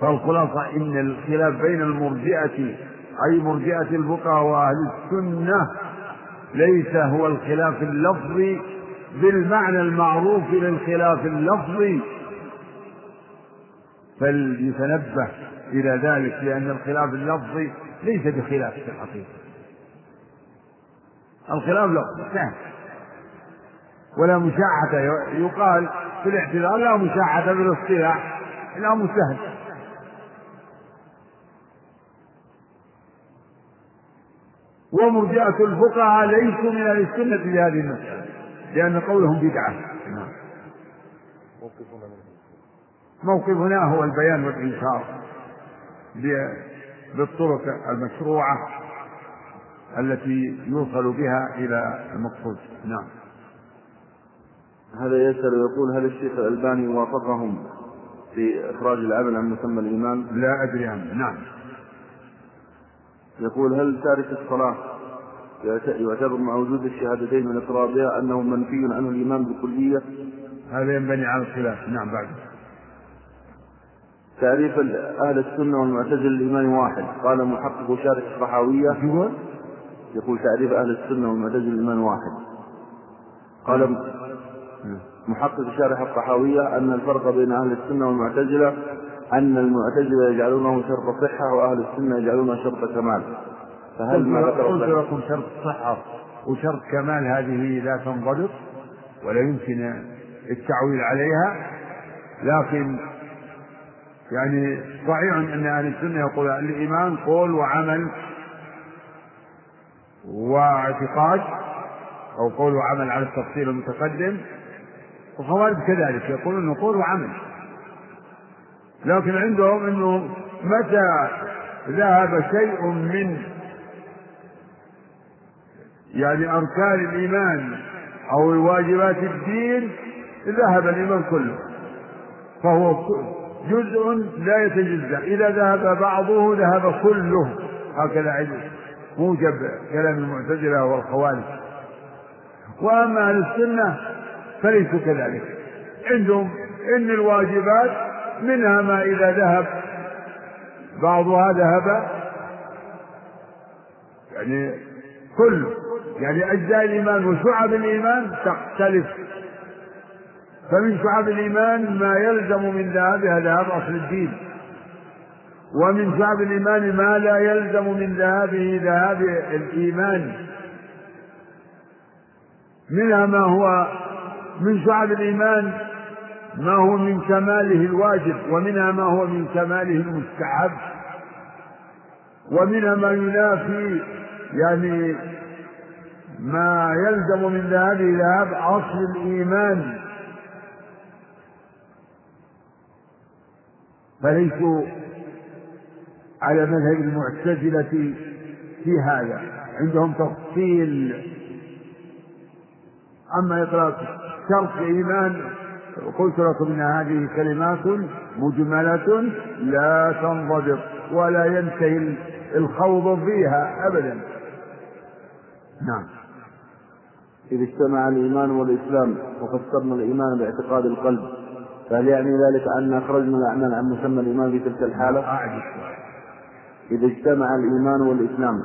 فالخلاصة إن الخلاف بين المرجئة أي مرجئة الفقهاء وأهل السنة ليس هو الخلاف اللفظي بالمعنى المعروف للخلاف اللفظي. فليتنبه إلى ذلك لأن الخلاف اللفظي ليس بخلاف في الحقيقة. الخلاف لفظي سهل. ولا مشاحة يقال في الاعتذار لا مشاحة بالإصطلاح الأمر سهل ومرجئة الفقهاء ليسوا من أهل السنة في هذه المسألة لأن قولهم بدعة. نعم. موقفنا هو البيان والإنكار بالطرق المشروعة التي يوصل بها إلى المقصود. نعم. هذا يسأل ويقول هل الشيخ الألباني وافقهم في إخراج العمل عن مسمى الإيمان؟ لا أدري عنه. نعم. يقول هل تارك الصلاة يعتبر مع وجود الشهادتين من إقرارها أنه منفي عنه الإيمان بالكلية؟ هذا ينبني على الخلاف. نعم بعد. تعريف أهل السنة والمعتزلة الإيمان واحد. قال محقق شارح الصحاوية. يقول؟ يقول تعريف أهل السنة والمعتزلة الإيمان واحد. قال محقق شارح الطحاوية أن الفرق بين أهل السنة والمعتزلة أن المعتزلة يجعلونه شرط صحة وأهل السنة يجعلونه شرط كمال. فهل ما قلت لكم شرط صحة وشرط كمال هذه لا تنضبط ولا يمكن التعويل عليها لكن يعني صحيح أن أهل السنة يقول الإيمان قول وعمل واعتقاد أو قول وعمل على التفصيل المتقدم الخوارج كذلك يقولون قول وعمل. لكن عندهم إنه متى ذهب شيء من يعني أركان الإيمان أو واجبات الدين ذهب الإيمان كله. فهو جزء لا يتجزأ. إذا ذهب بعضه ذهب كله. هكذا علم موجب كلام المعتزلة والخوارج. وأما أهل السنة فليسوا كذلك. عندهم إن الواجبات منها ما إذا ذهب. بعضها ذهب. يعني كل يعني أجزاء الإيمان وشعب الإيمان تختلف. فمن شعب الإيمان ما يلزم من ذهابها ذهاب أصل الدين. ومن شعب الإيمان ما لا يلزم من ذهابه ذهاب الإيمان. منها ما هو من شعب الإيمان ما هو من كماله الواجب ومنها ما هو من كماله المستحب ومنها ما ينافي يعني ما يلزم من ذهابه ذهاب أصل الإيمان. فليسوا على مذهب المعتزلة في هذا عندهم تفصيل. أما إطلاق شرط إيمان قلت لكم إن هذه كلمات مجملة لا تنضبط ولا ينتهي الخوض فيها أبدا. نعم. إذا اجتمع الإيمان والإسلام وفسرنا الإيمان باعتقاد القلب فهل يعني ذلك أن أخرجنا الأعمال عن مسمى الإيمان في تلك الحالة؟ إذا اجتمع الإيمان والإسلام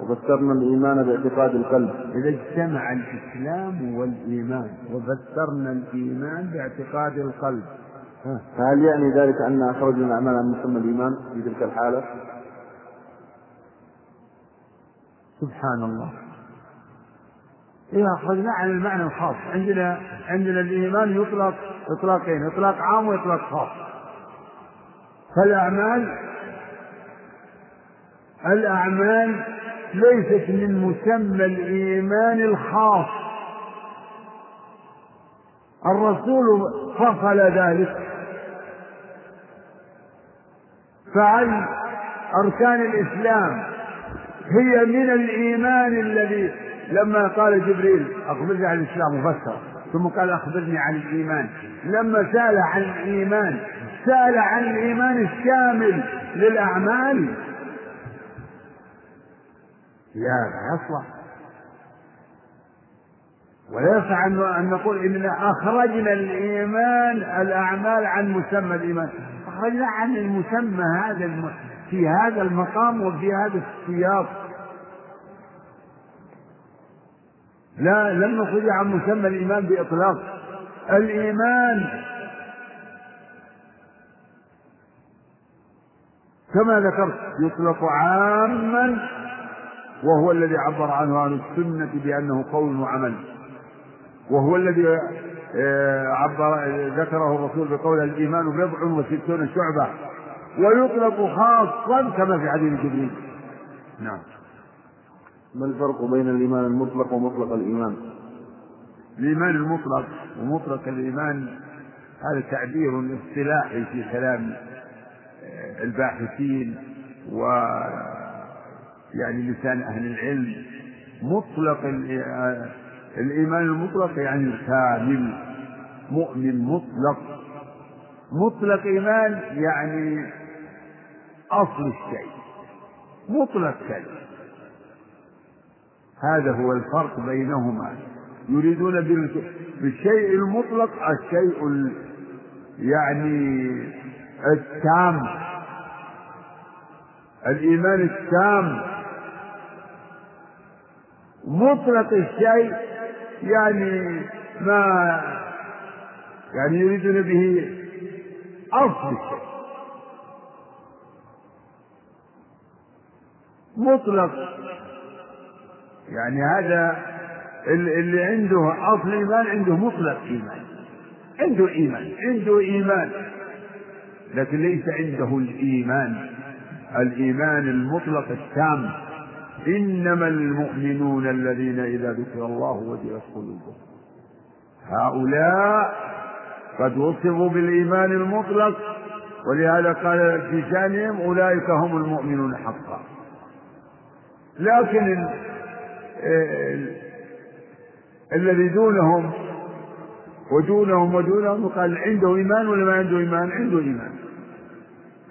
وفسرنا الإيمان باعتقاد القلب. إذا اجتمع الإسلام والإيمان وفسرنا الإيمان باعتقاد القلب. فهل يعني ذلك أن أخرجنا الأعمال عن مسمى الإيمان في تلك الحالة؟ سبحان الله إذا أخرجنا عن المعنى الخاص عندنا عندنا الإيمان يطلق إطلاقين إطلاق عام وإطلاق خاص. فالأعمال الأعمال ليست من مسمى الإيمان الخاص. الرسول فصل ذلك. فعن أركان الإسلام هي من الإيمان الذي لما قال جبريل أخبرني عن الإسلام وفسر ثم قال أخبرني عن الإيمان. لما سأل عن الإيمان سأل عن الإيمان الشامل للأعمال. لا يصلح. ولا يصح أن نقول إننا أخرجنا الإيمان الأعمال عن مسمى الإيمان. أخرجنا عن المسمى هذا في هذا المقام وفي هذا السياق. لا لم نخرج عن مسمى الإيمان بإطلاق. الإيمان كما ذكرت يطلق عاما وهو الذي عبر عنه أهل السنة بأنه قول وعمل. وهو الذي آه، عبر ذكره الرسول بقول الإيمان بضع وستون شعبة ويطلق خاصا كما في حديث جبريل. نعم. ما الفرق بين الإيمان المطلق ومطلق الإيمان؟ الإيمان المطلق ومطلق الإيمان هذا تعبير اصطلاحي في كلام آه، الباحثين و يعني لسان أهل العلم مطلق آه، الإيمان المطلق يعني كامل مؤمن مطلق. مطلق إيمان يعني أصل الشيء مطلق كلمة. هذا هو الفرق بينهما. يريدون بالشيء المطلق الشيء يعني التام. الإيمان التام. مطلق الشيء يعني ما يعني يريدون به أصل الشيء. مطلق يعني هذا اللي عنده أصل إيمان عنده مطلق إيمان. عنده إيمان عنده إيمان لكن ليس عنده الإيمان. الإيمان المطلق التام. إنما المؤمنون الذين إذا ذكر الله وجلت قلوبهم. هؤلاء قد وصفوا بالإيمان المطلق ولهذا قال في شأنهم أولئك هم المؤمنون حقا. لكن الذي دونهم ودونهم ودونهم قال عنده إيمان ولا ما عنده إيمان؟ عنده إيمان.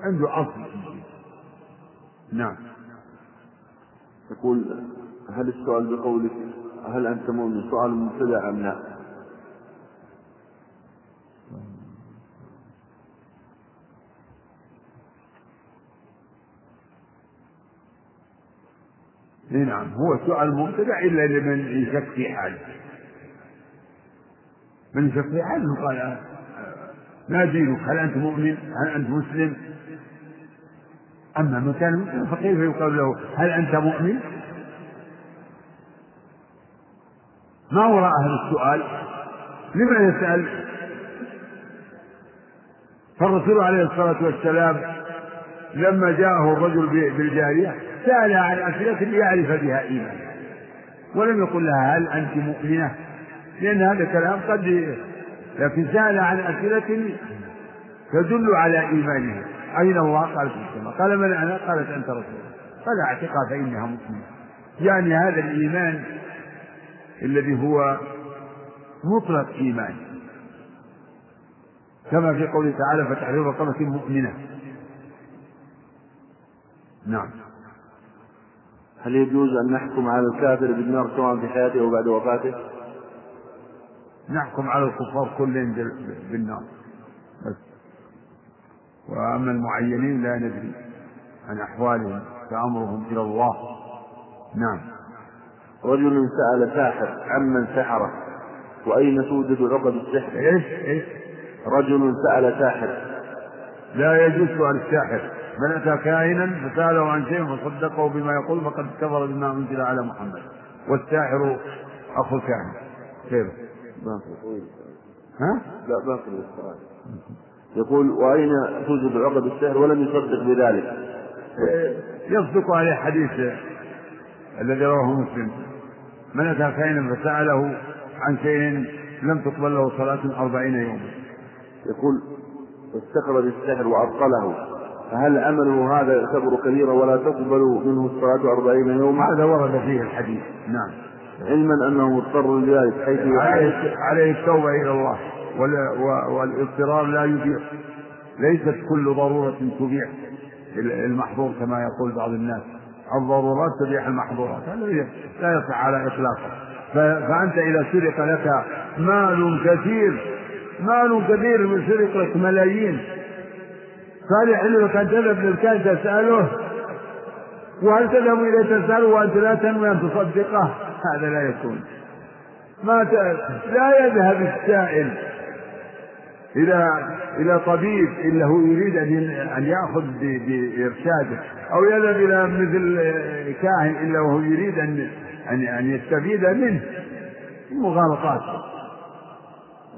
عنده أصل. نعم. يقول هل السؤال بقولك هل أنت مؤمن؟ سؤال مبتدع أم لا؟ نعم هو سؤال مبتدع إلا لمن يشك في حاله. من يشك في حاله قال ما دينك؟ هل أنت مؤمن؟ هل أنت مسلم؟ أما من كان مسلم فكيف يقال له هل أنت مؤمن؟ ما وراء هذا السؤال؟ لما يسأل؟ فالرسول عليه الصلاة والسلام لما جاءه الرجل بالجارية سألها عن أسئلة ليعرف بها إيمان ولم يقل لها هل أنت مؤمنة؟ لأن هذا الكلام قد لكن سأل عن أسئلة تدل على إيمانه. أين الله؟ قالت السماء. قال من أنا؟ قالت أنت رسول الله. قال اعتقها فإنها مسلمة يعني هذا الإيمان الذي هو مطلق إيمان. كما في قوله تعالى فتحرير رقبة مؤمنة. نعم. هل يجوز أن نحكم على الكافر بالنار سواء في حياته أو بعد وفاته؟ نحكم على الكفار كلهم بالنار. بس. وأما المعينين لا ندري عن أحوالهم فأمرهم إلى الله. نعم. رجل سأل ساحر عمن سحره؟ وأين توجد عقد السحر؟ إيش؟ إيش؟ رجل سأل ساحر. لا يجوز سؤال الساحر. من أتى كاهنا فسأله عن شيء فصدقه بما يقول فقد كفر بما أنزل على محمد. والساحر أخو الكاهن خير ها؟ لا باقي السؤال. يقول وأين توجد عقد السحر ولم يصدق بذلك؟ يصدق عليه حديث الذي رواه مسلم. من أتى كائنا فسأله عن شيء لم تقبل له صلاة أربعين يوما. يقول استخرج السحر وأبطله فهل عمله هذا يعتبر كبيرا ولا تقبل منه الصلاة أربعين يوما؟ هذا ورد فيه الحديث. نعم. علما أنه مضطر لذلك حيث عليه, عليه التوبة إلى الله. والاضطرار لا يبيح ليست كل ضرورة تبيح المحظور كما يقول بعض الناس. الضرورات تبيح المحظورات. هذا لا يصح على إطلاقه. فأنت إذا سرق لك مال كثير مال كثير من سرق لك ملايين. فهل يحل لك أن تذهب للكاهن تسأله وهل تذهب إليه تسأله وأنت لا تنوي أن تصدقه؟ هذا لا يكون. ما ت... لا يذهب السائل. إلى إلى طبيب إلا هو يريد أن أن يأخذ بإرشاده. أو يذهب إلى مثل كاهن إلا وهو يريد أن أن أن يستفيد منه. مغالطات.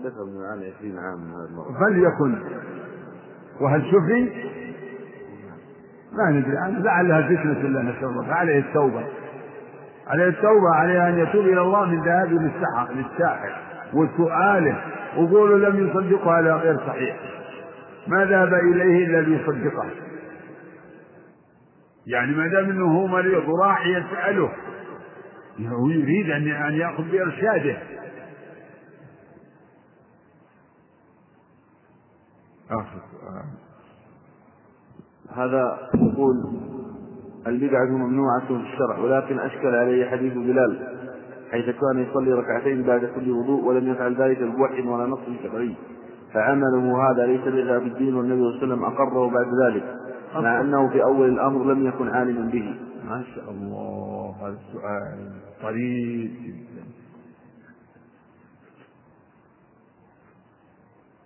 ذكر من معاني 20 عام هذا فليكن. وهل شفي؟ ما ندري. عنه لعلها فتنة الله نسأل الله فعليه التوبة. عليه التوبة. عليه أن يتوب إلى الله من ذهابه للسحر للساحر وسؤاله. وقولوا لم يصدقه هذا غير صحيح. ما ذهب إليه إلا ليصدقه. يعني ما دام إنه هو مريض وراح يسأله يريد ان يأخذ بإرشاده. آخر هذا يقول البدعة ممنوعة في الشرع ولكن أشكل عليه حديث بلال. حيث كان يصلي ركعتين بعد كل وضوء ولم يفعل ذلك بوحي ولا نص شرعي فعمله هذا ليس في الدين والنبي صلى الله عليه وسلم أقره بعد ذلك مع أنه في أول الأمر لم يكن عالما به. ما شاء الله هذا السؤال طريف جدا.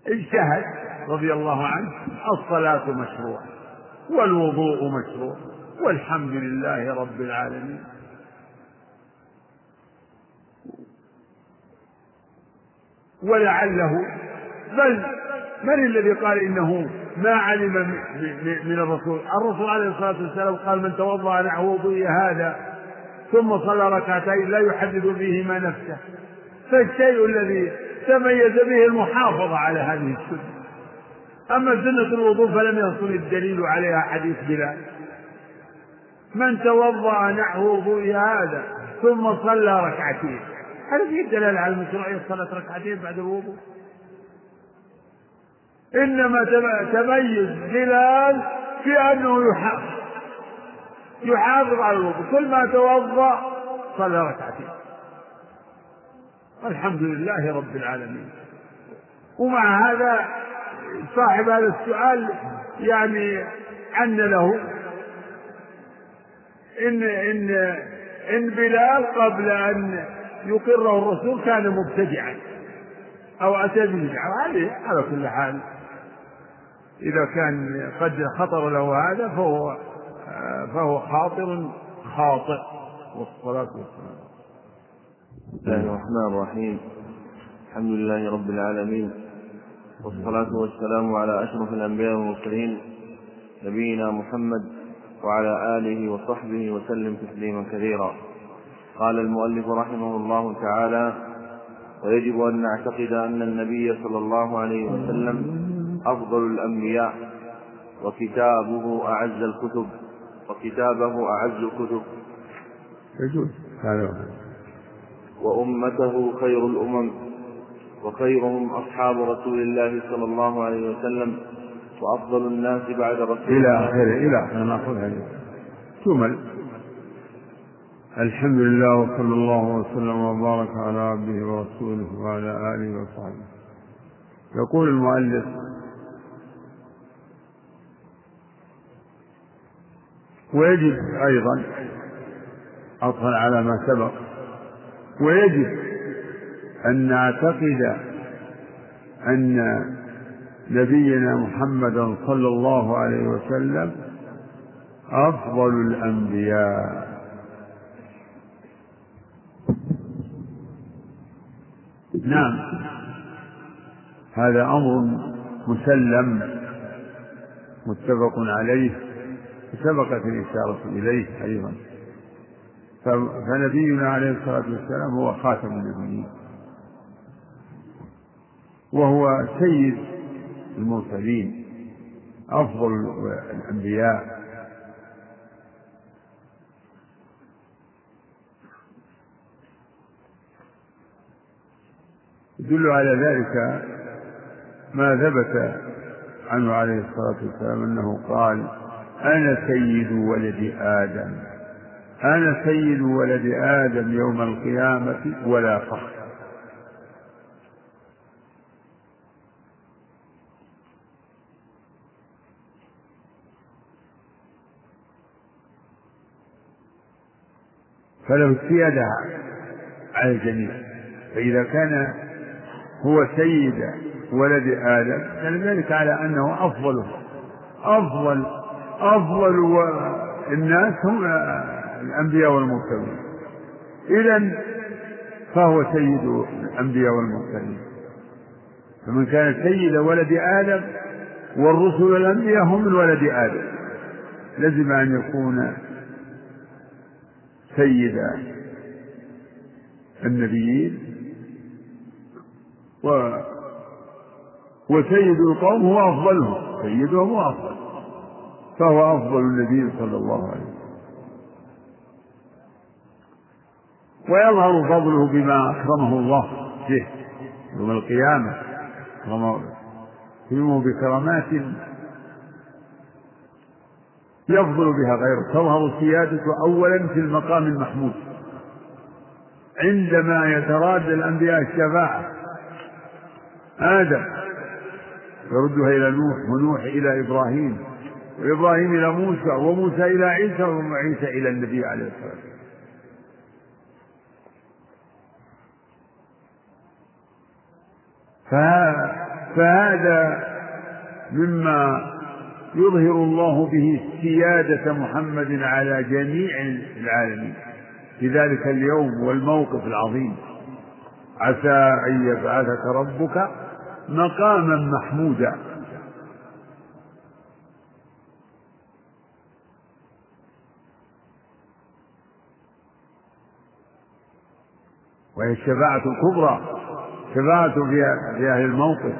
اجتهد رضي الله عنه الصلاة مشروعة والوضوء مشروع والحمد لله رب العالمين. ولعله بل من الذي قال إنه ما علم من الرسول؟ الرسول عليه الصلاة والسلام قال من توضأ نحو وضوء هذا ثم صلى ركعتين لا يحدث فيهما نفسه. فالشيء الذي تميز به المحافظة على هذه السنة. أما سنة الوضوء فلم يصل الدليل عليها حديث بلال من توضأ نحو وضوء هذا ثم صلى ركعتين. هل في دلالة على مشروعية صلاة ركعتين بعد الوضوء؟ إنما تميز بلال في أنه يحافظ. يحافظ على الوضوء. كل ما توضأ صلى ركعتين. الحمد لله رب العالمين. ومع هذا صاحب هذا السؤال يعني عن له. إن إن إن بلال قبل أن يقره الرسول كان مبتدعا أو أتى ببدعة هذه على كل حال إذا كان قد خطر له هذا فهو فهو خاطر خاطئ. والصلاة والسلام. بسم الله الرحمن الرحيم. الحمد لله رب العالمين. والصلاة والسلام على أشرف الأنبياء والمرسلين نبينا محمد وعلى آله وصحبه وسلم تسليما كثيرا. قال المؤلف رحمه الله تعالى ويجب أن نعتقد أن النبي صلى الله عليه وسلم أفضل الأنبياء وكتابه أعز الكتب وكتابه أعز الكتب. يجوز. هذا وأمته خير الأمم وخيرهم أصحاب رسول الله صلى الله عليه وسلم وأفضل الناس بعد رسول إلى آخره إلى آخره. نأخذها جمل الحمد لله وصلى الله وسلم وبارك على عبده ورسوله وعلى آله وصحبه. يقول المؤلف ويجب أيضا عطفا على ما سبق ويجب أن نعتقد أن نبينا محمدا صلى الله عليه وسلم أفضل الأنبياء. نعم. هذا أمر مسلم متفق عليه سبقت الإشارة إليه أيضا. فنبينا عليه الصلاة والسلام هو خاتم النبيين. وهو سيد المرسلين أفضل الأنبياء. يدل على ذلك ما ثبت عنه عليه الصلاة والسلام أنه قال أنا سيد ولد آدم. أنا سيد ولد آدم يوم القيامة ولا فخر. فله السيادة على الجميع. فإذا كان هو سيد ولد آدم. دل ذلك على أنه أفضل أفضل أفضل الناس هم الأنبياء والمرسلين. إذا فهو سيد الأنبياء والمرسلين. فمن كان سيد ولد آدم والرسل والأنبياء هم من ولد آدم. لزم أن يكون سيد النبيين و وسيد القوم هو أفضلهم. سيدهم هو أفضل. فهو أفضل النبي صلى الله عليه وسلم. ويظهر فضله بما أكرمه الله به يوم القيامة. أكرمه بكرامات يفضل بها غيره. تظهر سيادته أولا في المقام المحمود. عندما يترادى الأنبياء الشفاعة آدم. يردها إلى نوح ونوح إلى إبراهيم. وإبراهيم إلى موسى وموسى إلى عيسى وعيسى إلى النبي عليه الصلاة والسلام. فهذا مما يظهر الله به سيادة محمد على جميع العالمين. في ذلك اليوم والموقف العظيم. عسى أن يبعثك ربك مقاما محمودا. وهي الشفاعة الكبرى شفاعة في أهل الموقف.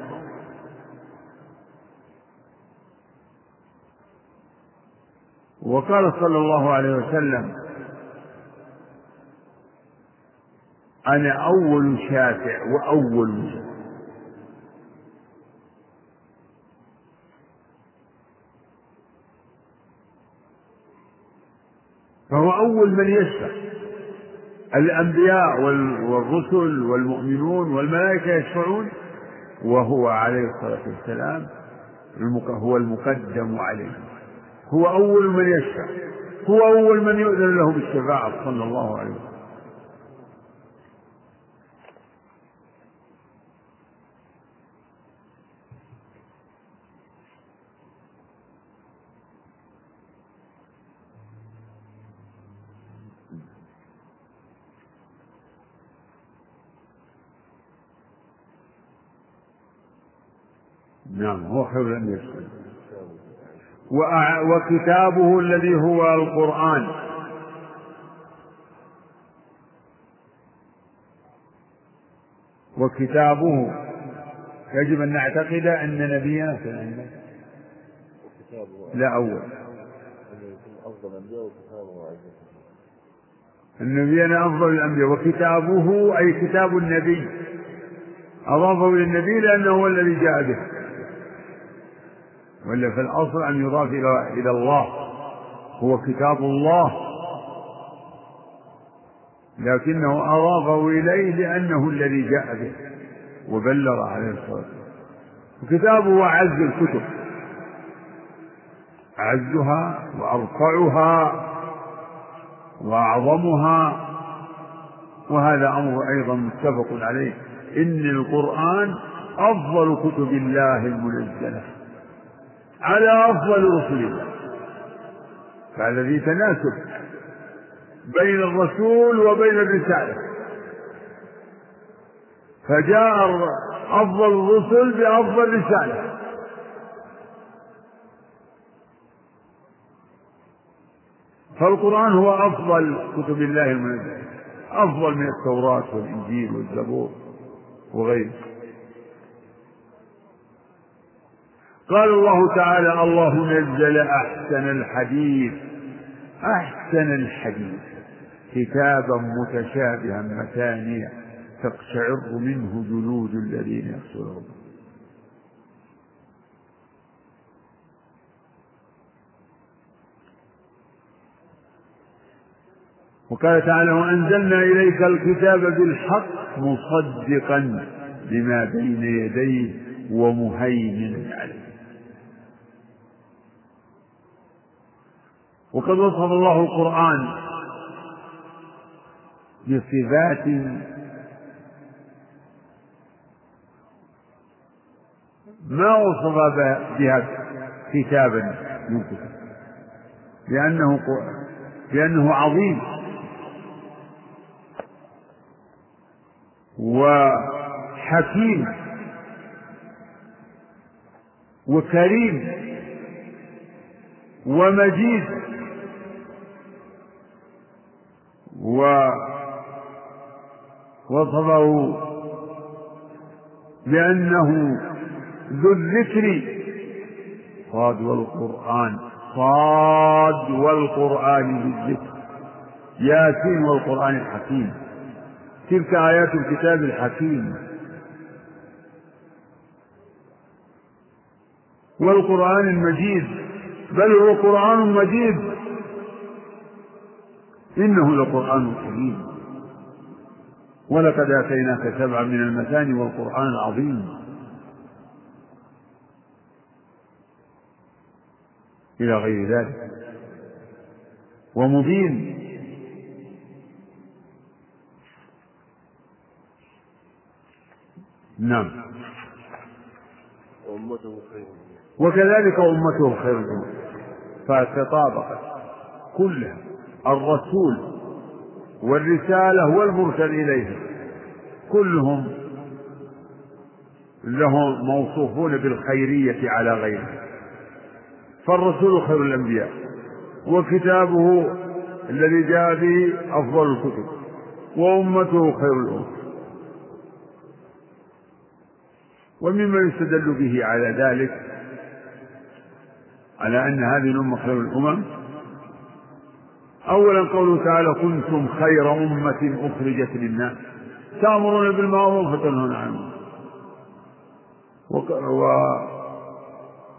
وقال صلى الله عليه وسلم أنا أول شافع وأول مشفع فهو أول من يشفع الأنبياء والرسل والمؤمنون والملائكة يشفعون وهو عليه الصلاة والسلام هو المقدم عليهم هو أول من يشفع هو أول من يؤذن له بالشفاعة صلى الله عليه وسلم. نعم هو خير أن يشفع وكتابه الذي هو القرآن. وكتابه يجب أن نعتقد أن نبينا لا أول. نبينا أفضل الأنبياء وكتابه أي كتاب النبي. أضافه إلى النبي لأنه هو الذي جاء به. ولا في الأصل أن يضاف إلى إلى الله. هو كتاب الله. لكنه أضافه إليه لأنه الذي جاء به وبلغ عليه الصلاة والسلام. وكتابه أعز الكتب. أعزها وأرفعها وأعظمها. وهذا أمر أيضا متفق عليه. إن القرآن أفضل كتب الله المنزلة. على أفضل رسل الله فالذي تناسب بين الرسول وبين الرسالة. فجاء أفضل الرسل بأفضل رسالة فالقرآن هو أفضل كتب الله المنزلة أفضل من التوراة والإنجيل والزبور وغيره. قال الله تعالى الله نزل أحسن الحديث أحسن الحديث. كتابا متشابها مثانيا تقشعر منه جلود الذين ربهم وقال تعالى وأنزلنا إليك الكتاب بالحق مصدقا لما بين يديه ومهيمنا عليه. وقد وصف الله القرآن بصفات ما وصف بها كتابا من كتب لأنه لأنه عظيم. وحكيم. وكريم. ومجيد. ووصفه بأنه ذو الذكر صاد والقرآن صاد والقرآن بالذكر ياسين والقرآن الحكيم تلك آيات الكتاب الحكيم. والقرآن المجيد بل هو قرآن مجيد. إنه لقرآن كريم ولقد آتيناك سبعا من المثاني والقرآن العظيم. إلى غير ذلك. ومبين. نعم. وأمته خير. وكذلك أمته خير. فتطابقت كلها. الرسول والرسالة والمرسل إليه كلهم لهم موصوفون بالخيرية على غيره. فالرسول خير الأنبياء وكتابه الذي جاء به أفضل الكتب وأمته خير الأمم. ومما يستدل به على ذلك على أن هذه الأمة خير الأمم أولا قوله تعالى كنتم خير أمة أخرجت للناس تأمرون بالمعروف وتنهون عن المنكر.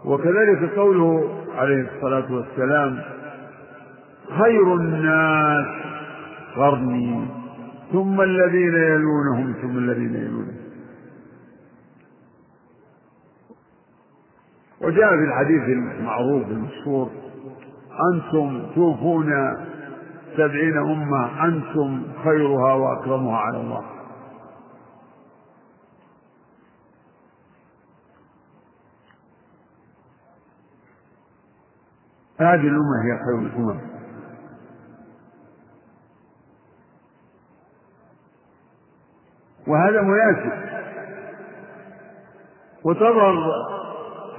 وكذلك قوله عليه الصلاة والسلام خير الناس قرني ثم الذين يلونهم ثم الذين يلونهم وجاء في الحديث المعروف المشهور أنتم توفون سبعين أمة أنتم خيرها وأكرمها على الله. هذه الأمة هي خير الأمم. وهذا مناسب. وتظهر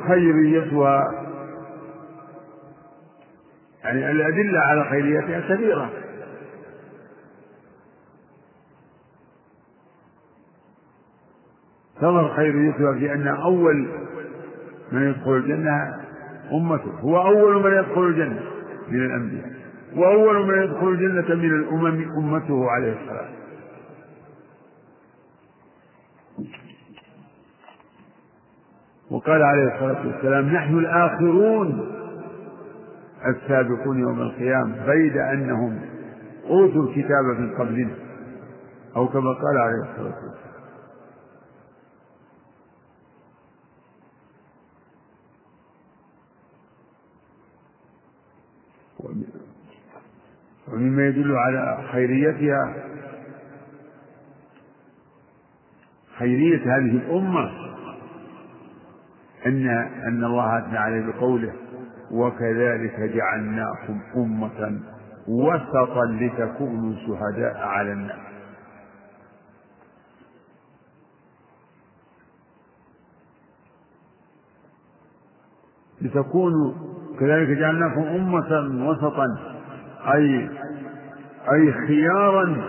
خيريتها يعني الأدلة على خيريتها كثيرة تظهر خيريتها في أن أول من يدخل الجنة أمته هو أول من يدخل الجنة من الأنبياء وأول من يدخل الجنة من الأمم أمته عليه السلام. وقال عليه الصلاة والسلام نحن الآخرون السابقون يوم القيامة بيد أنهم أوتوا الكتاب من قبلنا أو كما قال عليه الصلاة والسلام. ومما يدل على خيريتها خيرية هذه الأمة أن أن الله أثنى عليه بقوله وكذلك جعلناكم أمة وسطا لتكونوا شهداء على الناس. لتكونوا كذلك جعلناكم أمة وسطا أي أي خيارا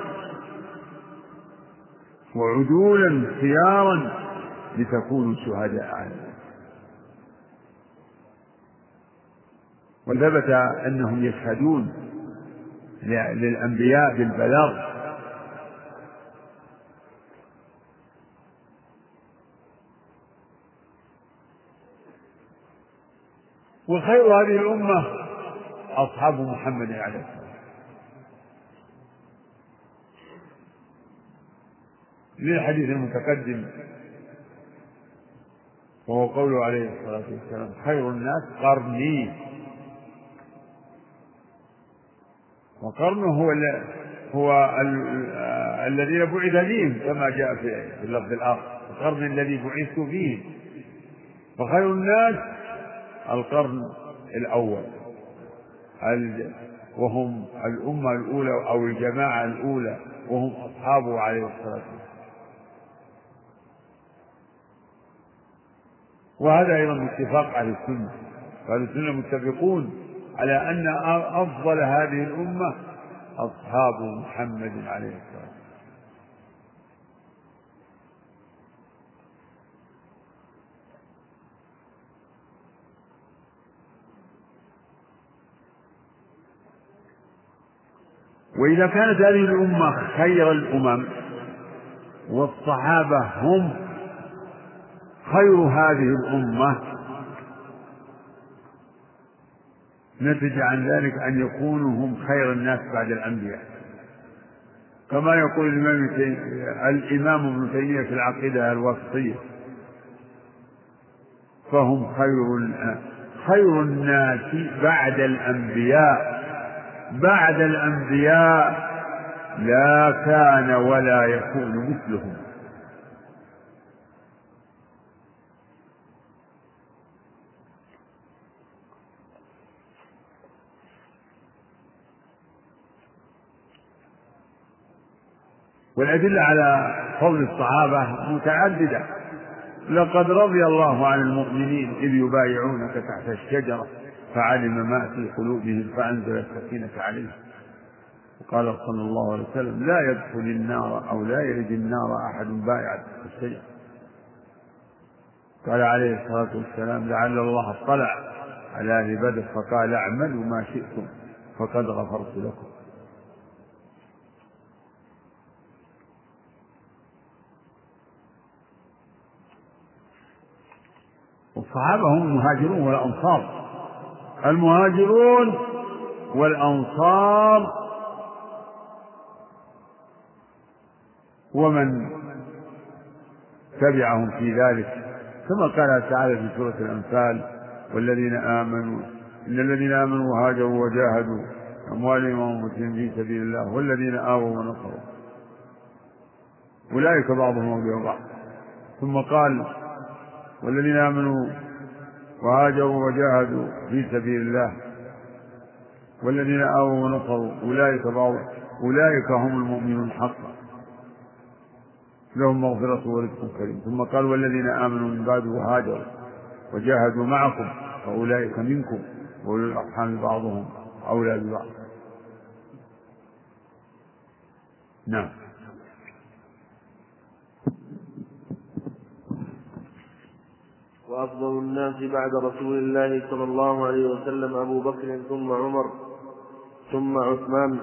وعدولا خيارا لتكونوا شهداء على وثبت أنهم يشهدون للأنبياء بالبلاغ. وخير هذه الأمة أصحاب محمد عليه السلام. للحديث المتقدم وهو قوله عليه الصلاة والسلام خير الناس قرني. وقرنه هو هو الذين بعث فيهم كما جاء في اللفظ الآخر القرن الذي بعثت فيه. فخير الناس القرن الأول. وهم الأمة الأولى أو الجماعة الأولى وهم أصحابه عليه الصلاة والسلام. وهذا أيضا باتفاق أهل السنة. أهل السنة متفقون على أن أفضل هذه الأمة أصحاب محمد عليه الصلاة والسلام وإذا كانت هذه الأمة خير الأمم والصحابة هم خير هذه الأمة نتج عن ذلك أن يكونوا هم خير الناس بعد الأنبياء. كما يقول الإمام الإمام ابن تيمية في العقيدة الوسطية فهم خير خير الناس بعد الأنبياء. بعد الأنبياء لا كان ولا يكون مثلهم. والأدلة على فضل الصحابة متعددة. لقد رضي الله عن المؤمنين إذ يبايعونك تحت الشجرة فعلم ما في قلوبهم فأنزل السكينة عليهم. وقال صلى الله عليه وسلم لا يدخل النار أو لا يلج النار أحد بايع تحت الشجرة. قال عليه الصلاة والسلام لعل الله اطلع على أهل بدر فقال اعملوا ما شئتم فقد غفرت لكم. والصحابة هم المهاجرون والأنصار. المهاجرون والأنصار. ومن تبعهم في ذلك كما قال تعالى في سورة الأنفال والذين آمنوا إن الذين آمنوا وهاجروا وجاهدوا أموالهم وأنفسهم في سبيل الله والذين آووا ونصروا. أولئك بعضهم أولياء بعض. ثم قال والذين آمنوا وهاجروا وجاهدوا في سبيل الله. والذين آووا ونصروا أولئك أولئك هم المؤمنون حقا. لهم مغفرة ورزق كريم. ثم قال والذين آمنوا من بعد وهاجروا وجاهدوا معكم فأولئك منكم وأولي الأرحام بعضهم أولى ببعض. نعم. وأفضل الناس بعد رسول الله صلى الله عليه وسلم أبو بكر ثم عمر ثم عثمان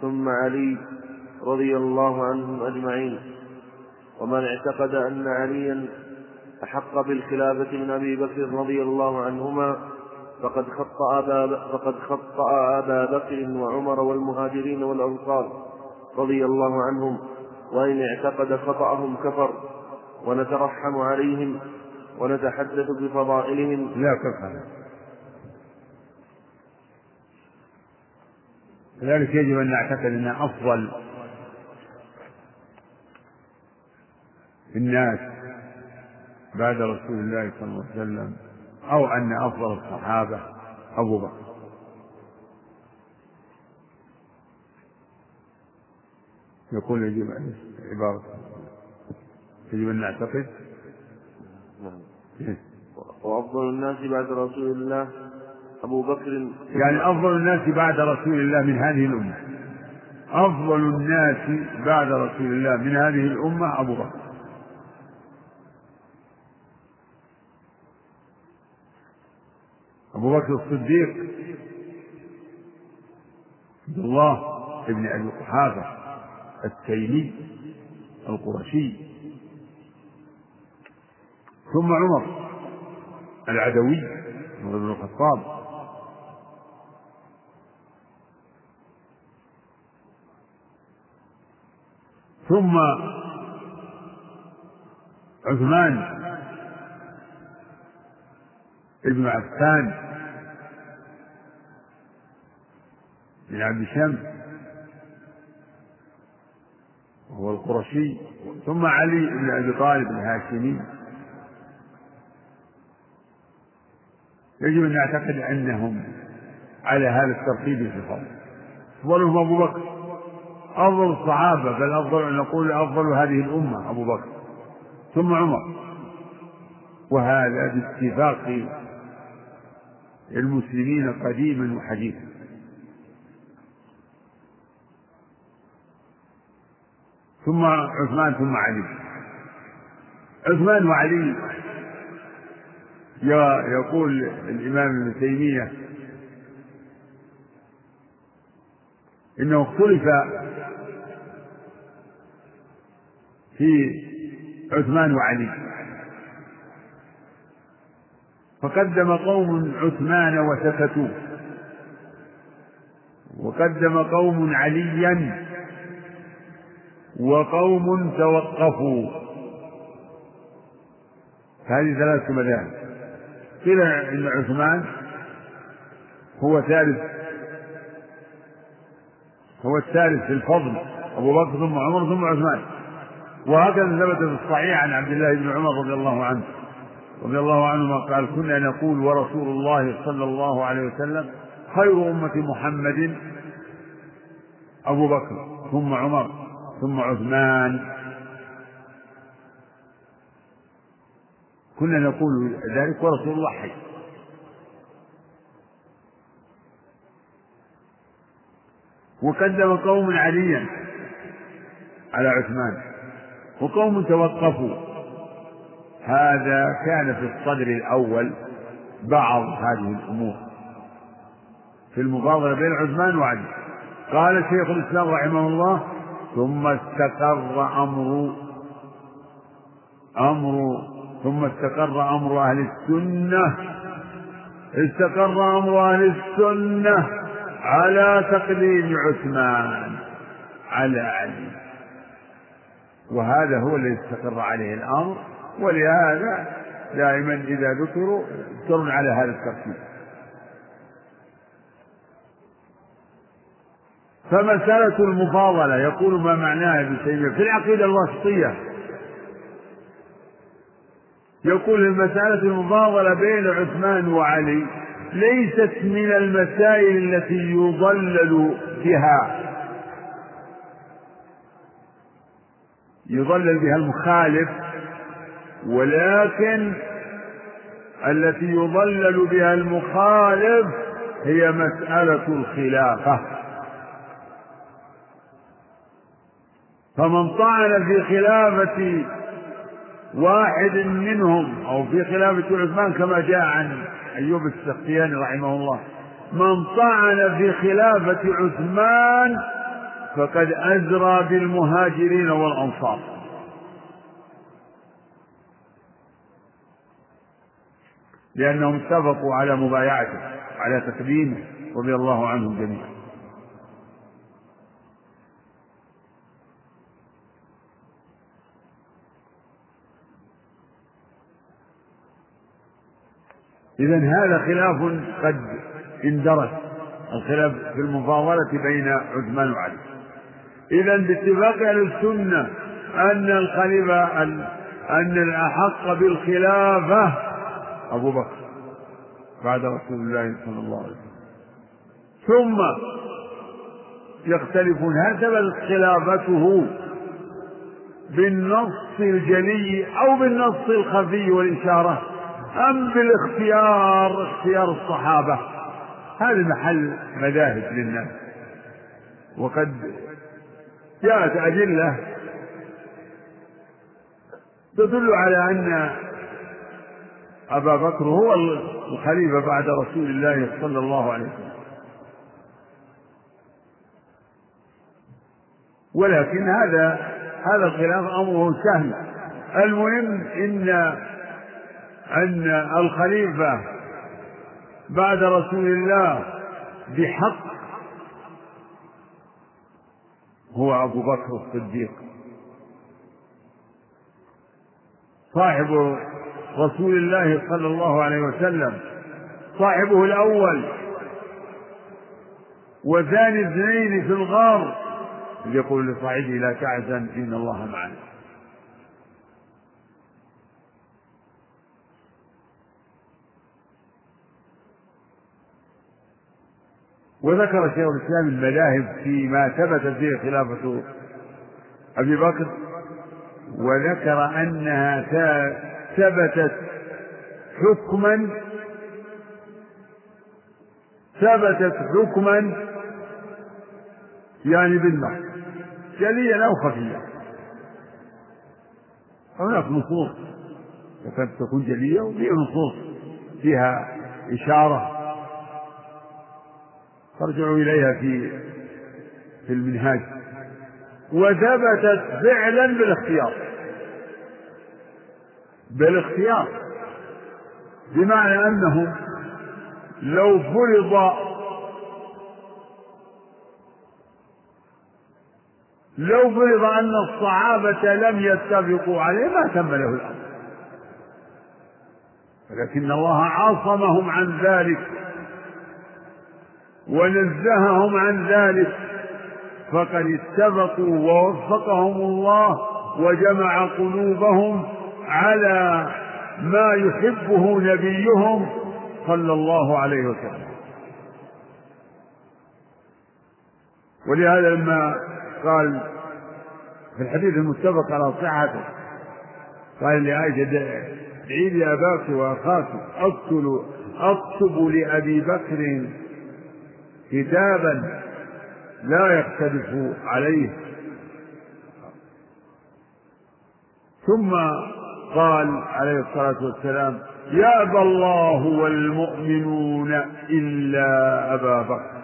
ثم علي رضي الله عنهم أجمعين. ومن اعتقد أن عليا أحق بالخلافة من أبي بكر رضي الله عنهما فقد خطأ أبا فقد خطأ أبا بكر وعمر والمهاجرين والأنصار رضي الله عنهم وإن اعتقد خطأهم كفر ونترحم عليهم ونتحدث بفضائلهم. لا كفر لذلك يجب أن نعتقد أن أفضل الناس بعد رسول الله صلى الله عليه وسلم أو أن أفضل الصحابة أبو بكر. يقول يجب عبارة. يجب أن نعتقد نعم. وأفضل الناس بعد رسول الله. أبو بكر. يعني أفضل الناس بعد رسول الله من هذه الأمة. أفضل الناس بعد رسول الله من هذه الأمة أبو بكر. أبو بكر الصديق. عبد الله ابن أبي قحافة التيمي القرشي. ثم عمر العدوي عمر بن الخطاب. ثم عثمان ابن عفان بن عبد شمس وهو القرشي ثم علي بن أبي طالب الهاشمي. يجب أن نعتقد أنهم على هذا الترتيب في الفضل أفضلهم أبو بكر. أفضل الصحابة بل أفضل أن نقول أفضل هذه الأمة أبو بكر. ثم عمر. وهذا باتفاق المسلمين قديما وحديثا. ثم عثمان ثم علي. عثمان وعلي يقول الإمام ابن تيمية إنه اختلف في عثمان وعلي فقدم قوم عثمان وسكتوا وقدم قوم عليا وقوم توقفوا. هذه ثلاثة مذاهب. قيل إن عثمان هو ثالث هو الثالث في الفضل أبو بكر ثم عمر ثم عثمان. وهكذا ثبت في الصحيح عن عبد الله بن عمر رضي الله عنه. رضي الله عنهما قال كنا نقول ورسول الله صلى الله عليه وسلم خير أمة محمد أبو بكر ثم عمر ثم عثمان. كنا نقول ذلك ورسول الله حي. وقدم قوم عليا على عثمان. وقوم توقفوا. هذا كان في الصدر الأول بعض هذه الأمور. في المفاضلة بين عثمان وعلي. قال شيخ الإسلام رحمه الله ثم استقر أمر أمر ثم استقر أمر أهل السنة. استقر أمر أهل السنة على تقديم عثمان على علي. وهذا هو الذي استقر عليه الأمر ولهذا دائما إذا ذكروا يذكرون على هذا الترتيب. فمسألة المفاضلة يقول ما معناها ابن تيمية؟ في العقيدة الواسطية يقول المسألة المفاضلة بين عثمان وعلي ليست من المسائل التي يضلل بها. يضلل بها المخالف ولكن التي يضلل بها المخالف هي مسألة الخلافة. فمن طعن في خلافة واحد منهم أو في خلافة عثمان كما جاء عن أيوب السختياني رحمه الله من طعن في خلافة عثمان فقد أزرى بالمهاجرين والأنصار. لأنهم اتفقوا على مبايعته على تقديمه رضي الله عنهم جميعا. إذا هذا خلاف قد اندرس الخلاف في المفاضلة بين عثمان وعلي. إذا باتفاق أهل السنة أن الخليفة أن الأحق بالخلافة أبو بكر بعد رسول الله صلى الله عليه وسلم. ثم يختلفون هل ثبتت خلافته بالنص الجلي أو بالنص الخفي والإشارة؟ أم بالاختيار اختيار الصحابة؟ هذا محل مذاهب للناس وقد جاءت أدلة تدل على أن أبا بكر هو الخليفة بعد رسول الله صلى الله عليه وسلم. ولكن هذا هذا الخلاف أمره سهل. المهم إن أن الخليفة بعد رسول الله بحق هو أبو بكر الصديق. صاحب رسول الله صلى الله عليه وسلم صاحبه الأول وثاني اثنين في الغار يقول لصاحبه لا تعزن إن الله معنا. وذكر شيخ الإسلام المذاهب فيما ثبت فيه خلافة أبي بكر وذكر أنها ثبتت حكما ثبتت حكما يعني بالنص جليا أو خفيا هناك نصوص تكون جلية وفي نصوص فيها إشارة ترجعوا إليها في في المنهاج. وثبتت فعلا بالاختيار. بالاختيار. بمعنى أنهم لو فرض لو فرض أن الصحابة لم يتفقوا عليه ما تم له الأمر. ولكن الله عصمهم عن ذلك. ونزههم عن ذلك. فقد اتفقوا ووفقهم الله وجمع قلوبهم على ما يحبه نبيهم صلى الله عليه وسلم. ولهذا لما قال في الحديث المتفق على صحته قال لعائشة ادعي لي أباك وأخاك أقتل أكتب لأبي بكر كتابا لا يختلف عليه. ثم قال عليه الصلاة والسلام يأبى الله والمؤمنون إلا أبا بكر.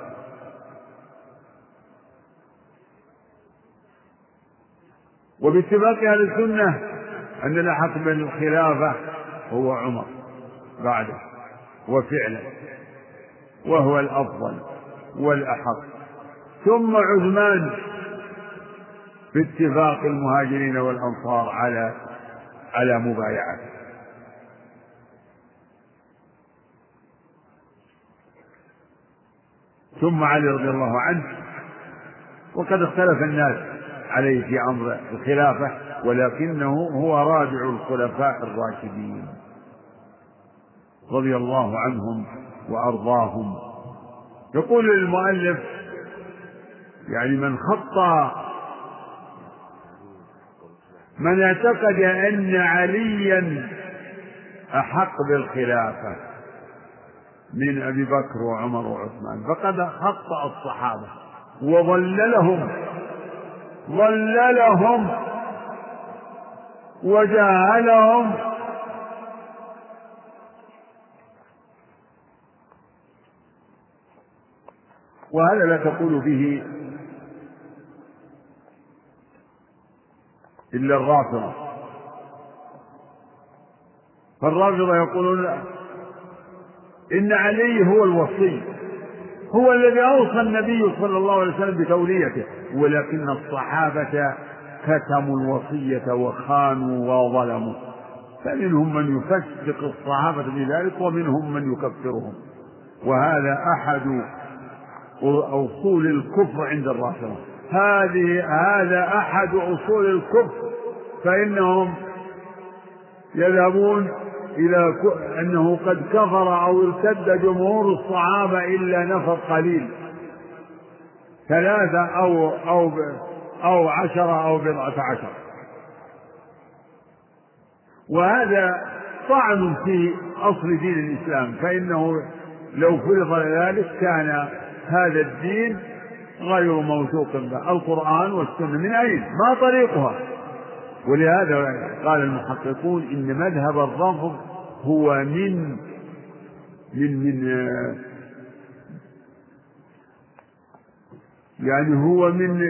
وباتفاق أهل السنة أن الأحق بالخلافة هو عمر بعده وفعلا وهو الأفضل. والأحق. ثم عثمان باتفاق المهاجرين والأنصار على على مبايعته ثم علي رضي الله عنه وقد اختلف الناس عليه في أمر الخلافة ولكنه هو رابع الخلفاء الراشدين. رضي الله عنهم وأرضاهم. يقول المؤلف يعني من خط من اعتقد أن عليا أحق بالخلافة من أبي بكر وعمر وعثمان. فقد خطأ الصحابة وضللهم ضللهم وجاهلهم وهذا لا تقول فيه إلا الرافضة. فالرافضة يقولون إن علي هو الوصي. هو الذي أوصى النبي صلى الله عليه وسلم بتوليته. ولكن الصحابة كتموا الوصية وخانوا وظلموا. فمنهم من يفسق الصحابة بذلك ومنهم من يكفرهم. وهذا أحد أصول الكفر عند الرافضة. هذه هذا أحد أصول الكفر. فإنهم يذهبون إلى أنه قد كفر أو ارتد جمهور الصحابة إلا نفر قليل. ثلاثة أو أو أو عشرة أو بضعة عشر. وهذا طعن في أصل دين الإسلام. فإنه لو فرض ذلك كان هذا الدين غير موثوق به القرآن والسنة من أين؟ ما طريقها؟ ولهذا قال المحققون إن مذهب الرفض هو من من من يعني هو من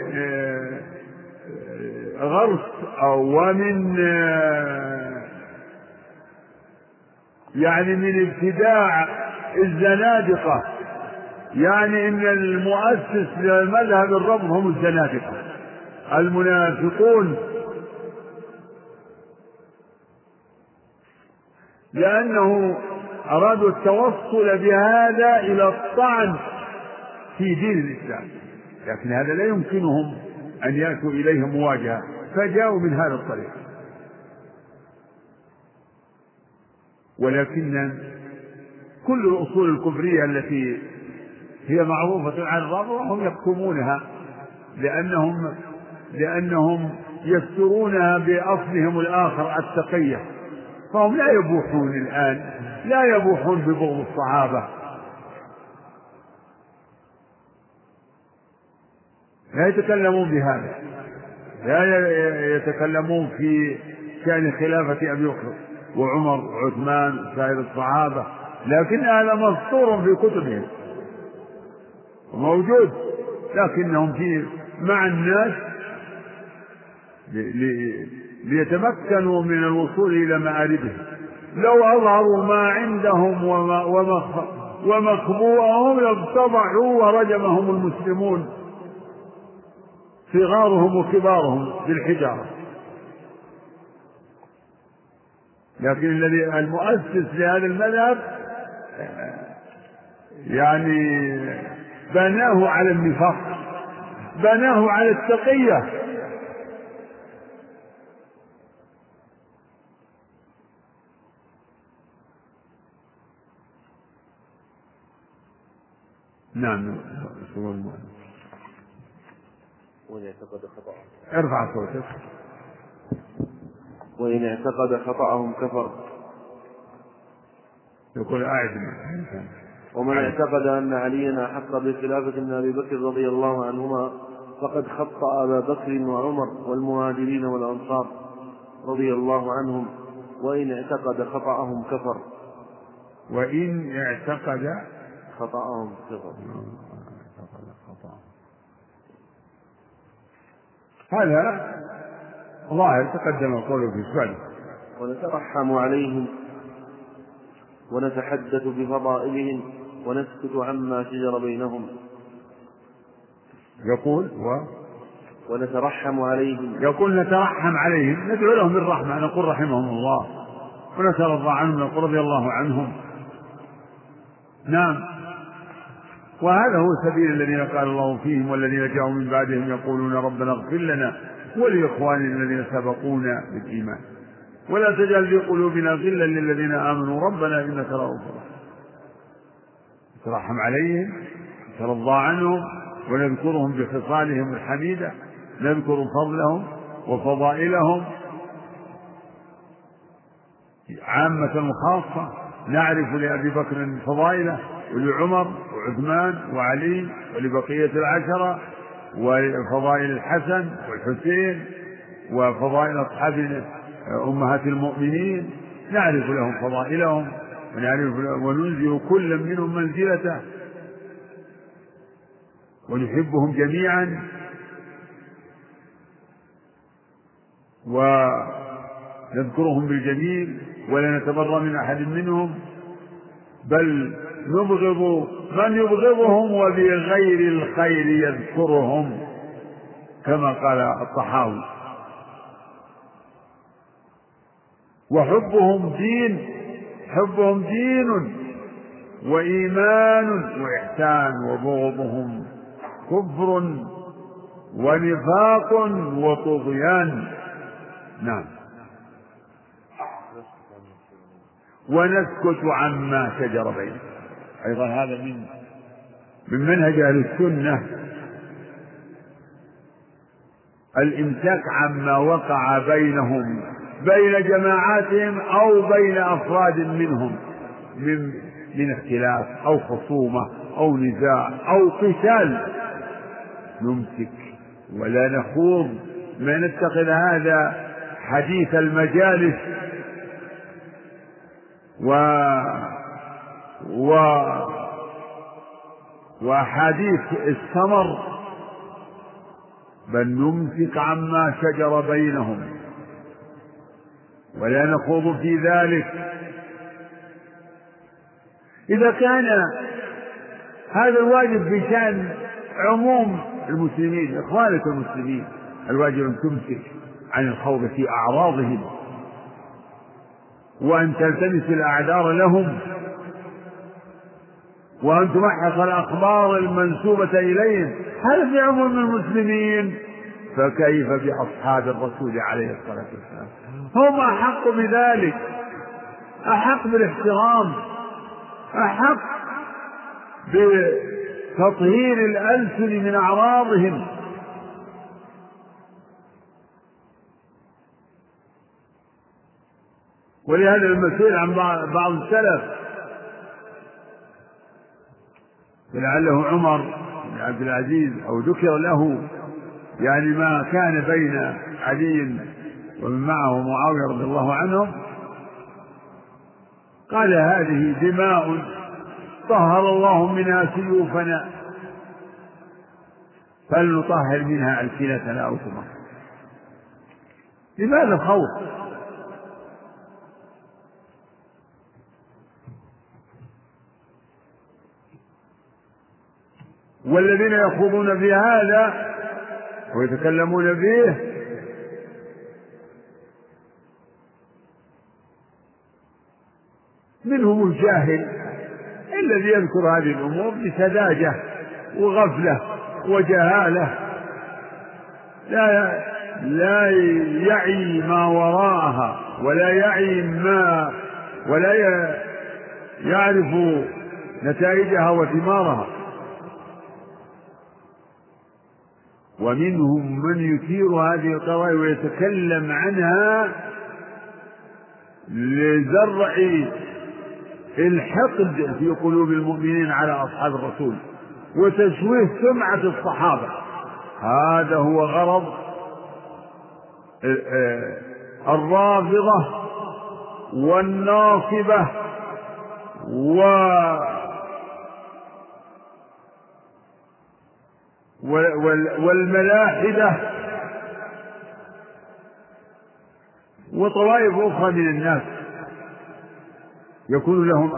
غرس أو ومن يعني من ابتداع الزنادقة يعني إن المؤسس لمذهب الرفض هم الزنادقة. المنافقون. لأنه أرادوا التوصل بهذا إلى الطعن في دين الإسلام. لكن هذا لا يمكنهم أن يأتوا إليه مواجهة. فجاءوا من هذا الطريق. ولكن كل الأصول الكفرية التي هي معروفة عن الرافضة هم يكتمونها لأنهم لأنهم يسترونها بأصلهم الآخر التقية. فهم لا يبوحون الآن لا يبوحون ببغض الصحابة. لا يتكلمون بهذا. لا يتكلمون في شأن خلافة أبي بكر وعمر وعثمان وسائر الصحابة لكن هذا مسطور في كتبهم. موجود لكنهم في مع الناس ليتمكنوا من الوصول إلى مآربهم. لو أظهروا ما عندهم وما ومخبوءهم لاتضعوا ورجمهم المسلمون صغارهم وكبارهم بالحجارة لكن الذي المؤسس لهذا المذهب يعني بناه على النفاق بناه على التقية. نعم وإن اعتقد خطأ ارفع صوتك. وإن اعتقد خطأهم كفر. يقول أعد ومن اعتقد أن عليا أحق بالخلافة من أبي بكر رضي الله عنهما فقد خطأ أبا بكر وعمر والمهاجرين والأنصار رضي الله عنهم وإن اعتقد خطأهم كفر. وإن اعتقد خطأهم كفر. هذا ظاهر تقدم القول في السؤال ونترحم عليهم ونتحدث بفضائلهم ونسكت عما شجر بينهم. يقول و ونترحم عليهم. يقول نترحم عليهم. ندعو لهم بالرحمة نقول رحمهم الله. الله عنهم. نقول رضي الله عنهم. نعم. وهذا هو سبيل الذين قال الله فيهم والذين جاءوا من بعدهم يقولون ربنا اغفر لنا ولإخواننا الذين سبقونا بالإيمان. ولا تجعل في قلوبنا غلا للذين آمنوا. ربنا إنك رؤوف رحيم. ترحم عليهم ترضى عنهم ونذكرهم بخصالهم الحميدة نذكر فضلهم وفضائلهم. عامة وخاصة نعرف لأبي بكر فضائله ولعمر وعثمان وعلي ولبقية العشرة وفضائل الحسن والحسين وفضائل أصحاب أمهات المؤمنين. نعرف لهم فضائلهم ونعرف وننزل كل منهم منزلته ونحبهم جميعا. ونذكرهم بالجميل ولا نتبرى من أحد منهم بل نبغض من يبغضهم وبغير الخير يذكرهم كما قال الطحاوي. وحبهم دين حبهم دين وإيمان وإحسان وبغضهم كفر ونفاق وطغيان. نعم. ونسكت عما شجر بينهم. أيضا هذا من من منهج أهل السنة. الإمساك عما وقع بينهم. بين جماعاتهم أو بين أفراد منهم من من اختلاف أو خصومة أو نزاع أو قتال. نمسك ولا نخوض. ما نتخذ هذا حديث المجالس و و وأحاديث السمر بل نمسك عما شجر بينهم. ولا نخوض في ذلك. إذا كان هذا الواجب بشأن عموم المسلمين إخوانك المسلمين الواجب أن تمسك عن الخوض في أعراضهم وأن تلتمس الأعذار لهم وأن تمحص الأخبار المنسوبة إليهم. هذا في عموم المسلمين. فكيف بأصحاب الرسول عليه الصلاة والسلام؟ هم أحق بذلك. أحق بالاحترام. أحق بتطهير الألسن من أعراضهم. ولهذا المسؤول عن بعض السلف. ولعله عمر بن عبد العزيز أو ذكر له يعني ما كان بين علي ومن معه معاوية رضي الله عنهم قال هذه دماء طهر الله منها سيوفنا فلنطهر منها ألسنتنا أو ثمار لماذا الخوف؟ والذين يخوضون في هذا ويتكلمون فيه منهم الجاهل الذي يذكر هذه الأمور بسذاجة وغفلة وجهالة. لا لا يعي ما وراءها ولا يعي ما ولا يعرف نتائجها وثمارها. ومنهم من يثير هذه القضايا ويتكلم عنها لزرع الحقد في قلوب المؤمنين على أصحاب الرسول وتشويه سمعة الصحابة. هذا هو غرض الرافضة والناصبة و والملاحدة وطوائف أخرى من الناس. يكون لهم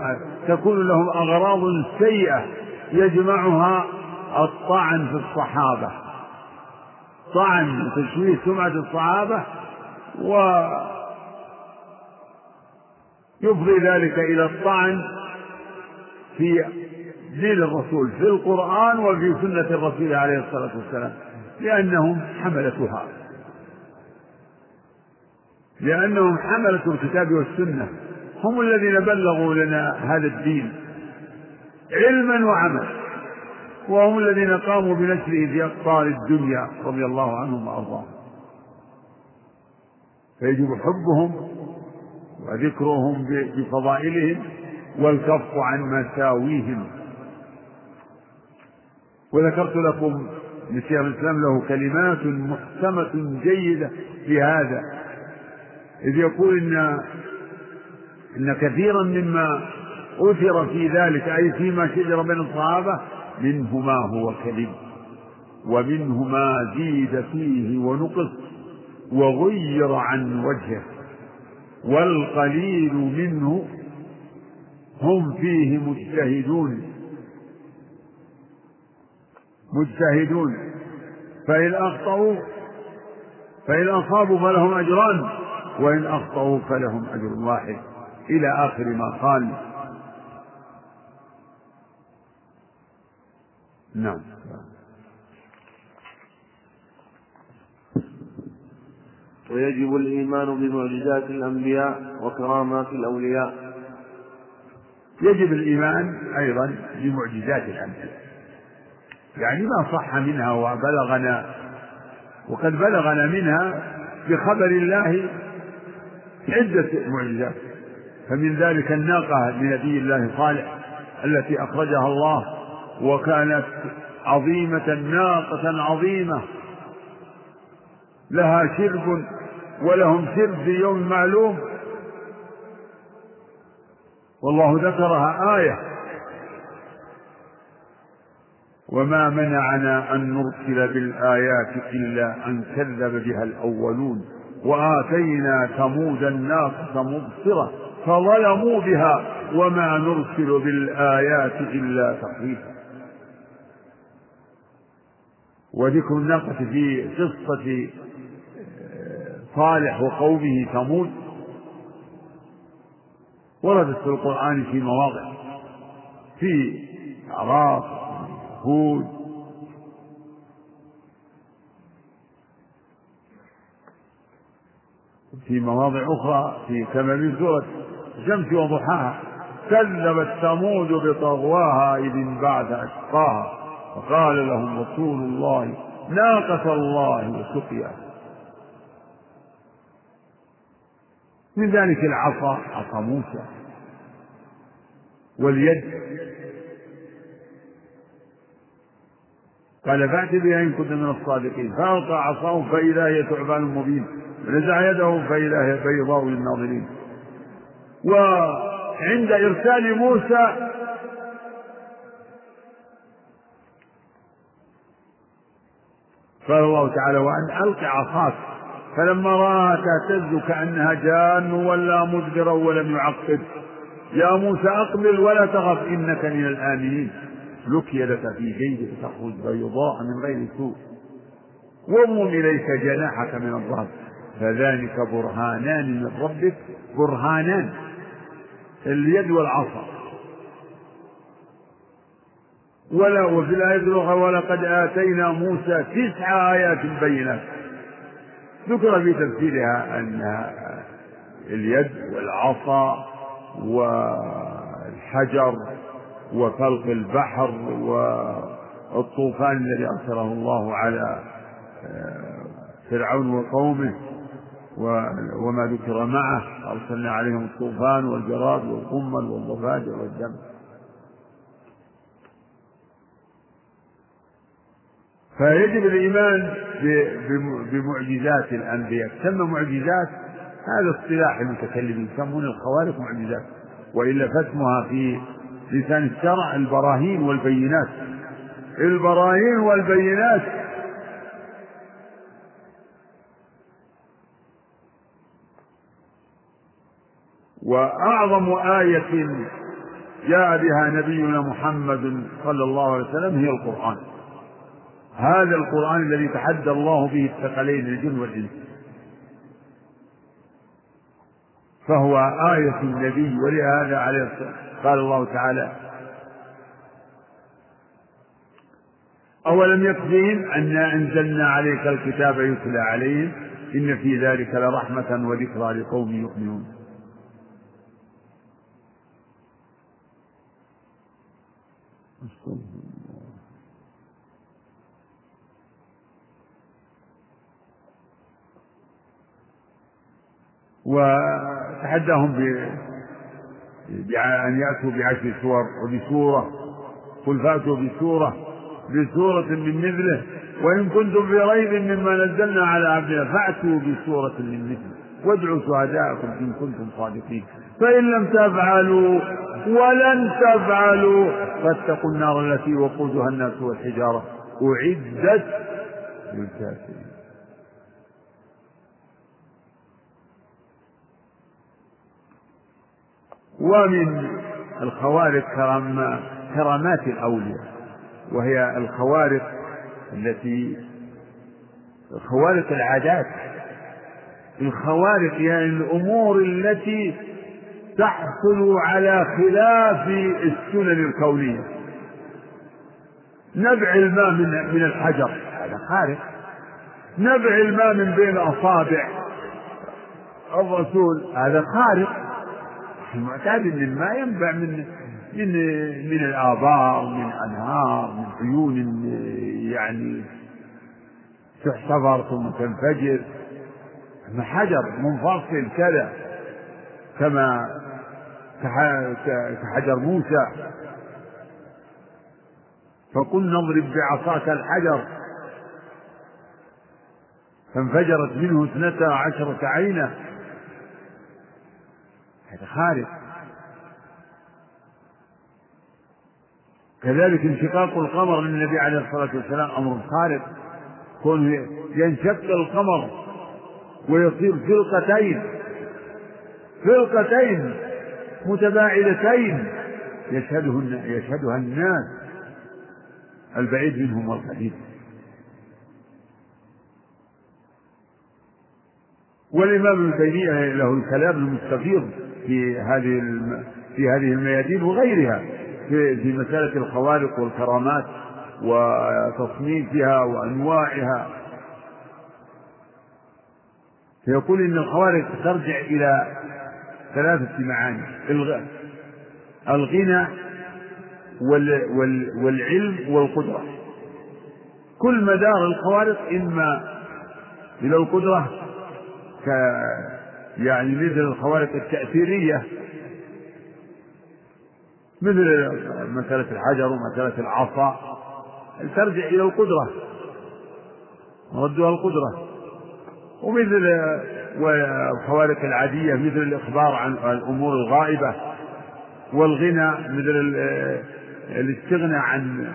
تكون لهم أغراض سيئة يجمعها الطعن في الصحابة. طعن وتشويه سمعة الصحابة و يفضي ذلك إلى الطعن في دين الرسول في القرآن وفي سنة الرسول عليه الصلاة والسلام لأنهم حملتها لأنهم حملة الكتاب والسنة. هم الذين بلغوا لنا هذا الدين علما وعملا. وهم الذين قاموا بنشره في أقطار الدنيا رضي الله عنهم وأرضاهم. فيجب حبهم وذكرهم بفضائلهم والكف عن مساويهم. وذكرت لكم لشيخ الإسلام له كلمات محكمة جيدة في هذا إذ يقول إن إن كثيرا مما أثر في ذلك أي فيما شجر بين الصحابة منه ما هو كذب ومنه ما زيد فيه ونقص وغير عن وجهه والقليل منه هم فيه مجتهدون. مجتهدون. فإن أخطأوا فإن أصابوا فلهم أجران وإن أخطأوا فلهم أجر واحد. إلى آخر ما قال. نعم. ويجب الإيمان بمعجزات الأنبياء وكرامات الأولياء. يجب الإيمان أيضا بمعجزات الأنبياء. يعني ما صح منها وبلغنا وقد بلغنا منها بخبر الله عدة معجزات. فمن ذلك الناقة لنبي الله صالح التي أخرجها الله وكانت عظيمة ناقة عظيمة. لها شرب ولهم شرب في يوم معلوم. والله ذكرها آية. وما منعنا أن نرسل بالآيات إلا أن كذب بها الأولون وآتينا ثمود الناقة مبصرة فظلموا بها وما نرسل بالآيات إلا تخويفا. وذكر الناقة في قصة صالح وقومه ثمود. وردت في القرآن في مواضع في أعراف هود في مواضع أخرى في كما في سورة الشمس وضحاها كذبت ثمود بطغواها إذ انبعث أشقاها فقال لهم رسول الله ناقة الله وسقياها من ذلك العصا عصا موسى واليد قال فأت بها إن كنت من الصادقين. فألقى عصاه فإذا هي ثعبان مبين. ونزع يده فإذا هي بيضاء للناظرين. وعند إرسال موسى قال الله تعالى وأن ألق عصاك. فلما رآها تهتز كأنها جان ولا مدبرا ولم يعقب. يا موسى أقبل ولا تخف إنك من الآمنين. لك يدك في جيبك تخرج بيضاء من غير سوء. واضمم إليك جناحك من الرهب فذلك برهانان من ربك برهانان. اليد والعصا. ولا وفي الآية الأخرى ولقد آتينا موسى تسع آيات بينات. ذكر في تفسيرها أن اليد والعصا والحجر وفلق البحر والطوفان الذي أرسله الله على فرعون وقومه وما ذكر معه. أرسلنا عليهم الطوفان والجراد والقمل والضفادع والدم. فيجب الإيمان بمعجزات الأنبياء. تسمى معجزات هذا اصطلاح المتكلمين يسمون الخوارق معجزات. وإلا فاسمها في لسان الشرع البراهين والبينات. البراهين والبينات. وأعظم آية جاء بها نبينا محمد صلى الله عليه وسلم هي القرآن. هذا القرآن الذي تحدى الله به الثقلين الجن والإنس. فهو آية النبي ولهذا عليه قال الله تعالى أولم يكفهم أنا أنزلنا عليك الكتاب يتلى عليهم إن في ذلك لرحمة وذكرى لقوم يؤمنون. وتحداهم بأن يأتوا بعشر سور وبسورة قل فأتوا بسورة بسورة من مثله. وإن كنتم في ريب مما نزلنا على عبدنا فأتوا بسورة من مثله. وادعوا شهداءكم إن كنتم صادقين. فإن لم تفعلوا ولن تفعلوا فاتقوا النار التي وقودها الناس والحجارة. أعدت للكافرين. ومن الخوارق كرم كرامات الأولياء وهي الخوارق التي خوارق العادات. الخوارق يعني الأمور التي تحصل على خلاف السنن الكونية. نبع الماء من من الحجر هذا خارق. نبع الماء من بين أصابع الرسول هذا خارق. المعتاد ان الماء ينبع من من من الآبار من أنهار من عيون يعني تحتضر ثم تنفجر. حجر منفصل كذا كما كحجر موسى. فقلنا اضرب بعصاك الحجر. فانفجرت منه اثنتا عشرة عينة هذا خارق كذلك انشقاق القمر للنبي عليه الصلاة والسلام أمر خارق كون ينشق القمر ويصير فرقتين فرقتين متباعدتين يشهدهن يشهدها الناس. البعيد منهم والقريب والإمام ابن تيمية له الكلام المستفيض. في هذه في هذه الميادين وغيرها في في مسألة الخوارق والكرامات وتصنيفها وأنواعها. فيقول إن الخوارق ترجع إلى ثلاثة معاني الغنى والعلم والقدرة. كل مدار الخوارق إما إلى القدرة يعني مثل الخوارق التأثيرية. مثل مسألة الحجر ومسألة العصا. ترجع إلى القدرة. ردها القدرة. ومثل والخوارق العادية مثل الإخبار عن الأمور الغائبة والغنى مثل الاستغناء عن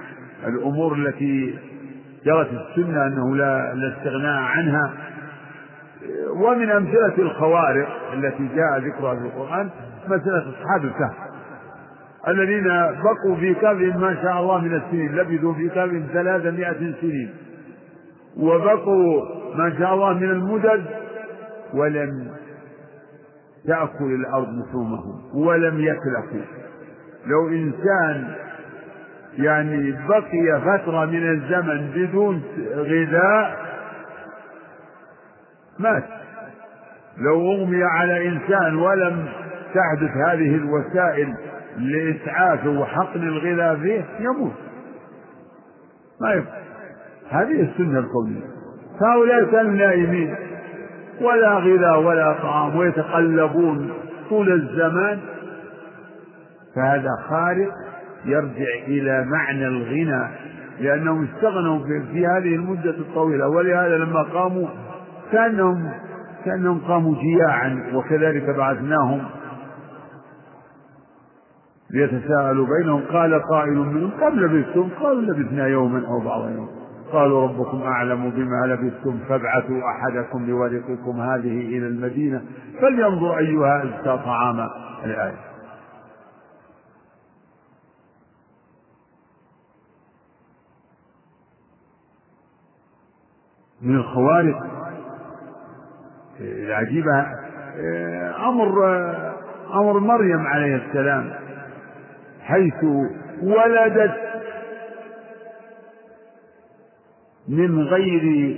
الأمور التي جرت السنة أنه لا, لا استغناء عنها. ومن أمثلة الخوارق التي جاء ذكرها في القرآن مسألة أصحاب الكهف الذين بقوا في كهفهم ما شاء الله من السنين لبثوا في كهفهم ثلاثمائة سنين وبقوا ما شاء الله من المدد ولم تأكل الأرض لحومهم ولم يكلفوا. لو إنسان يعني بقي فترة من الزمن بدون غذاء مات. لو أغمي على إنسان ولم تحدث هذه الوسائل لإسعافه وحقن الغذاء فيه يموت. ما يبقى هذه السنة الكونية. فهؤلاء كانوا نائمين ولا غذاء ولا طعام ويتقلبون طول الزمان فهذا خارق يرجع إلى معنى الغنى لأنهم استغنوا في هذه المدة الطويلة. ولهذا لما قاموا كأنهم كأنهم قاموا جياعا وكذلك بعثناهم ليتساءلوا بينهم. قال قائل منهم كم لبثتم؟ قالوا لبثنا يوما أو بعض يوم. قالوا ربكم أعلم بما لبثتم فابعثوا أحدكم بورقكم هذه إلى المدينة فلينظر أيها أزكى طعاما. الآية. من الخوارق العجيبة أمر أمر مريم عليه السلام حيث ولدت من غير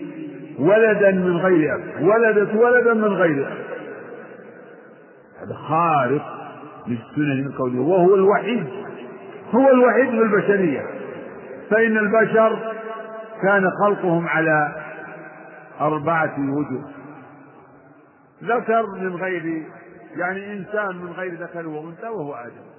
ولدا من غير أب ولدت ولدا من غير أب. هذا خارق للسنن الكونية وهو الوحيد هو الوحيد في البشرية. فإن البشر كان خلقهم على أربعة وجوه ذكر من غير يعني إنسان من غير ذكر وأنثى وهو آدم.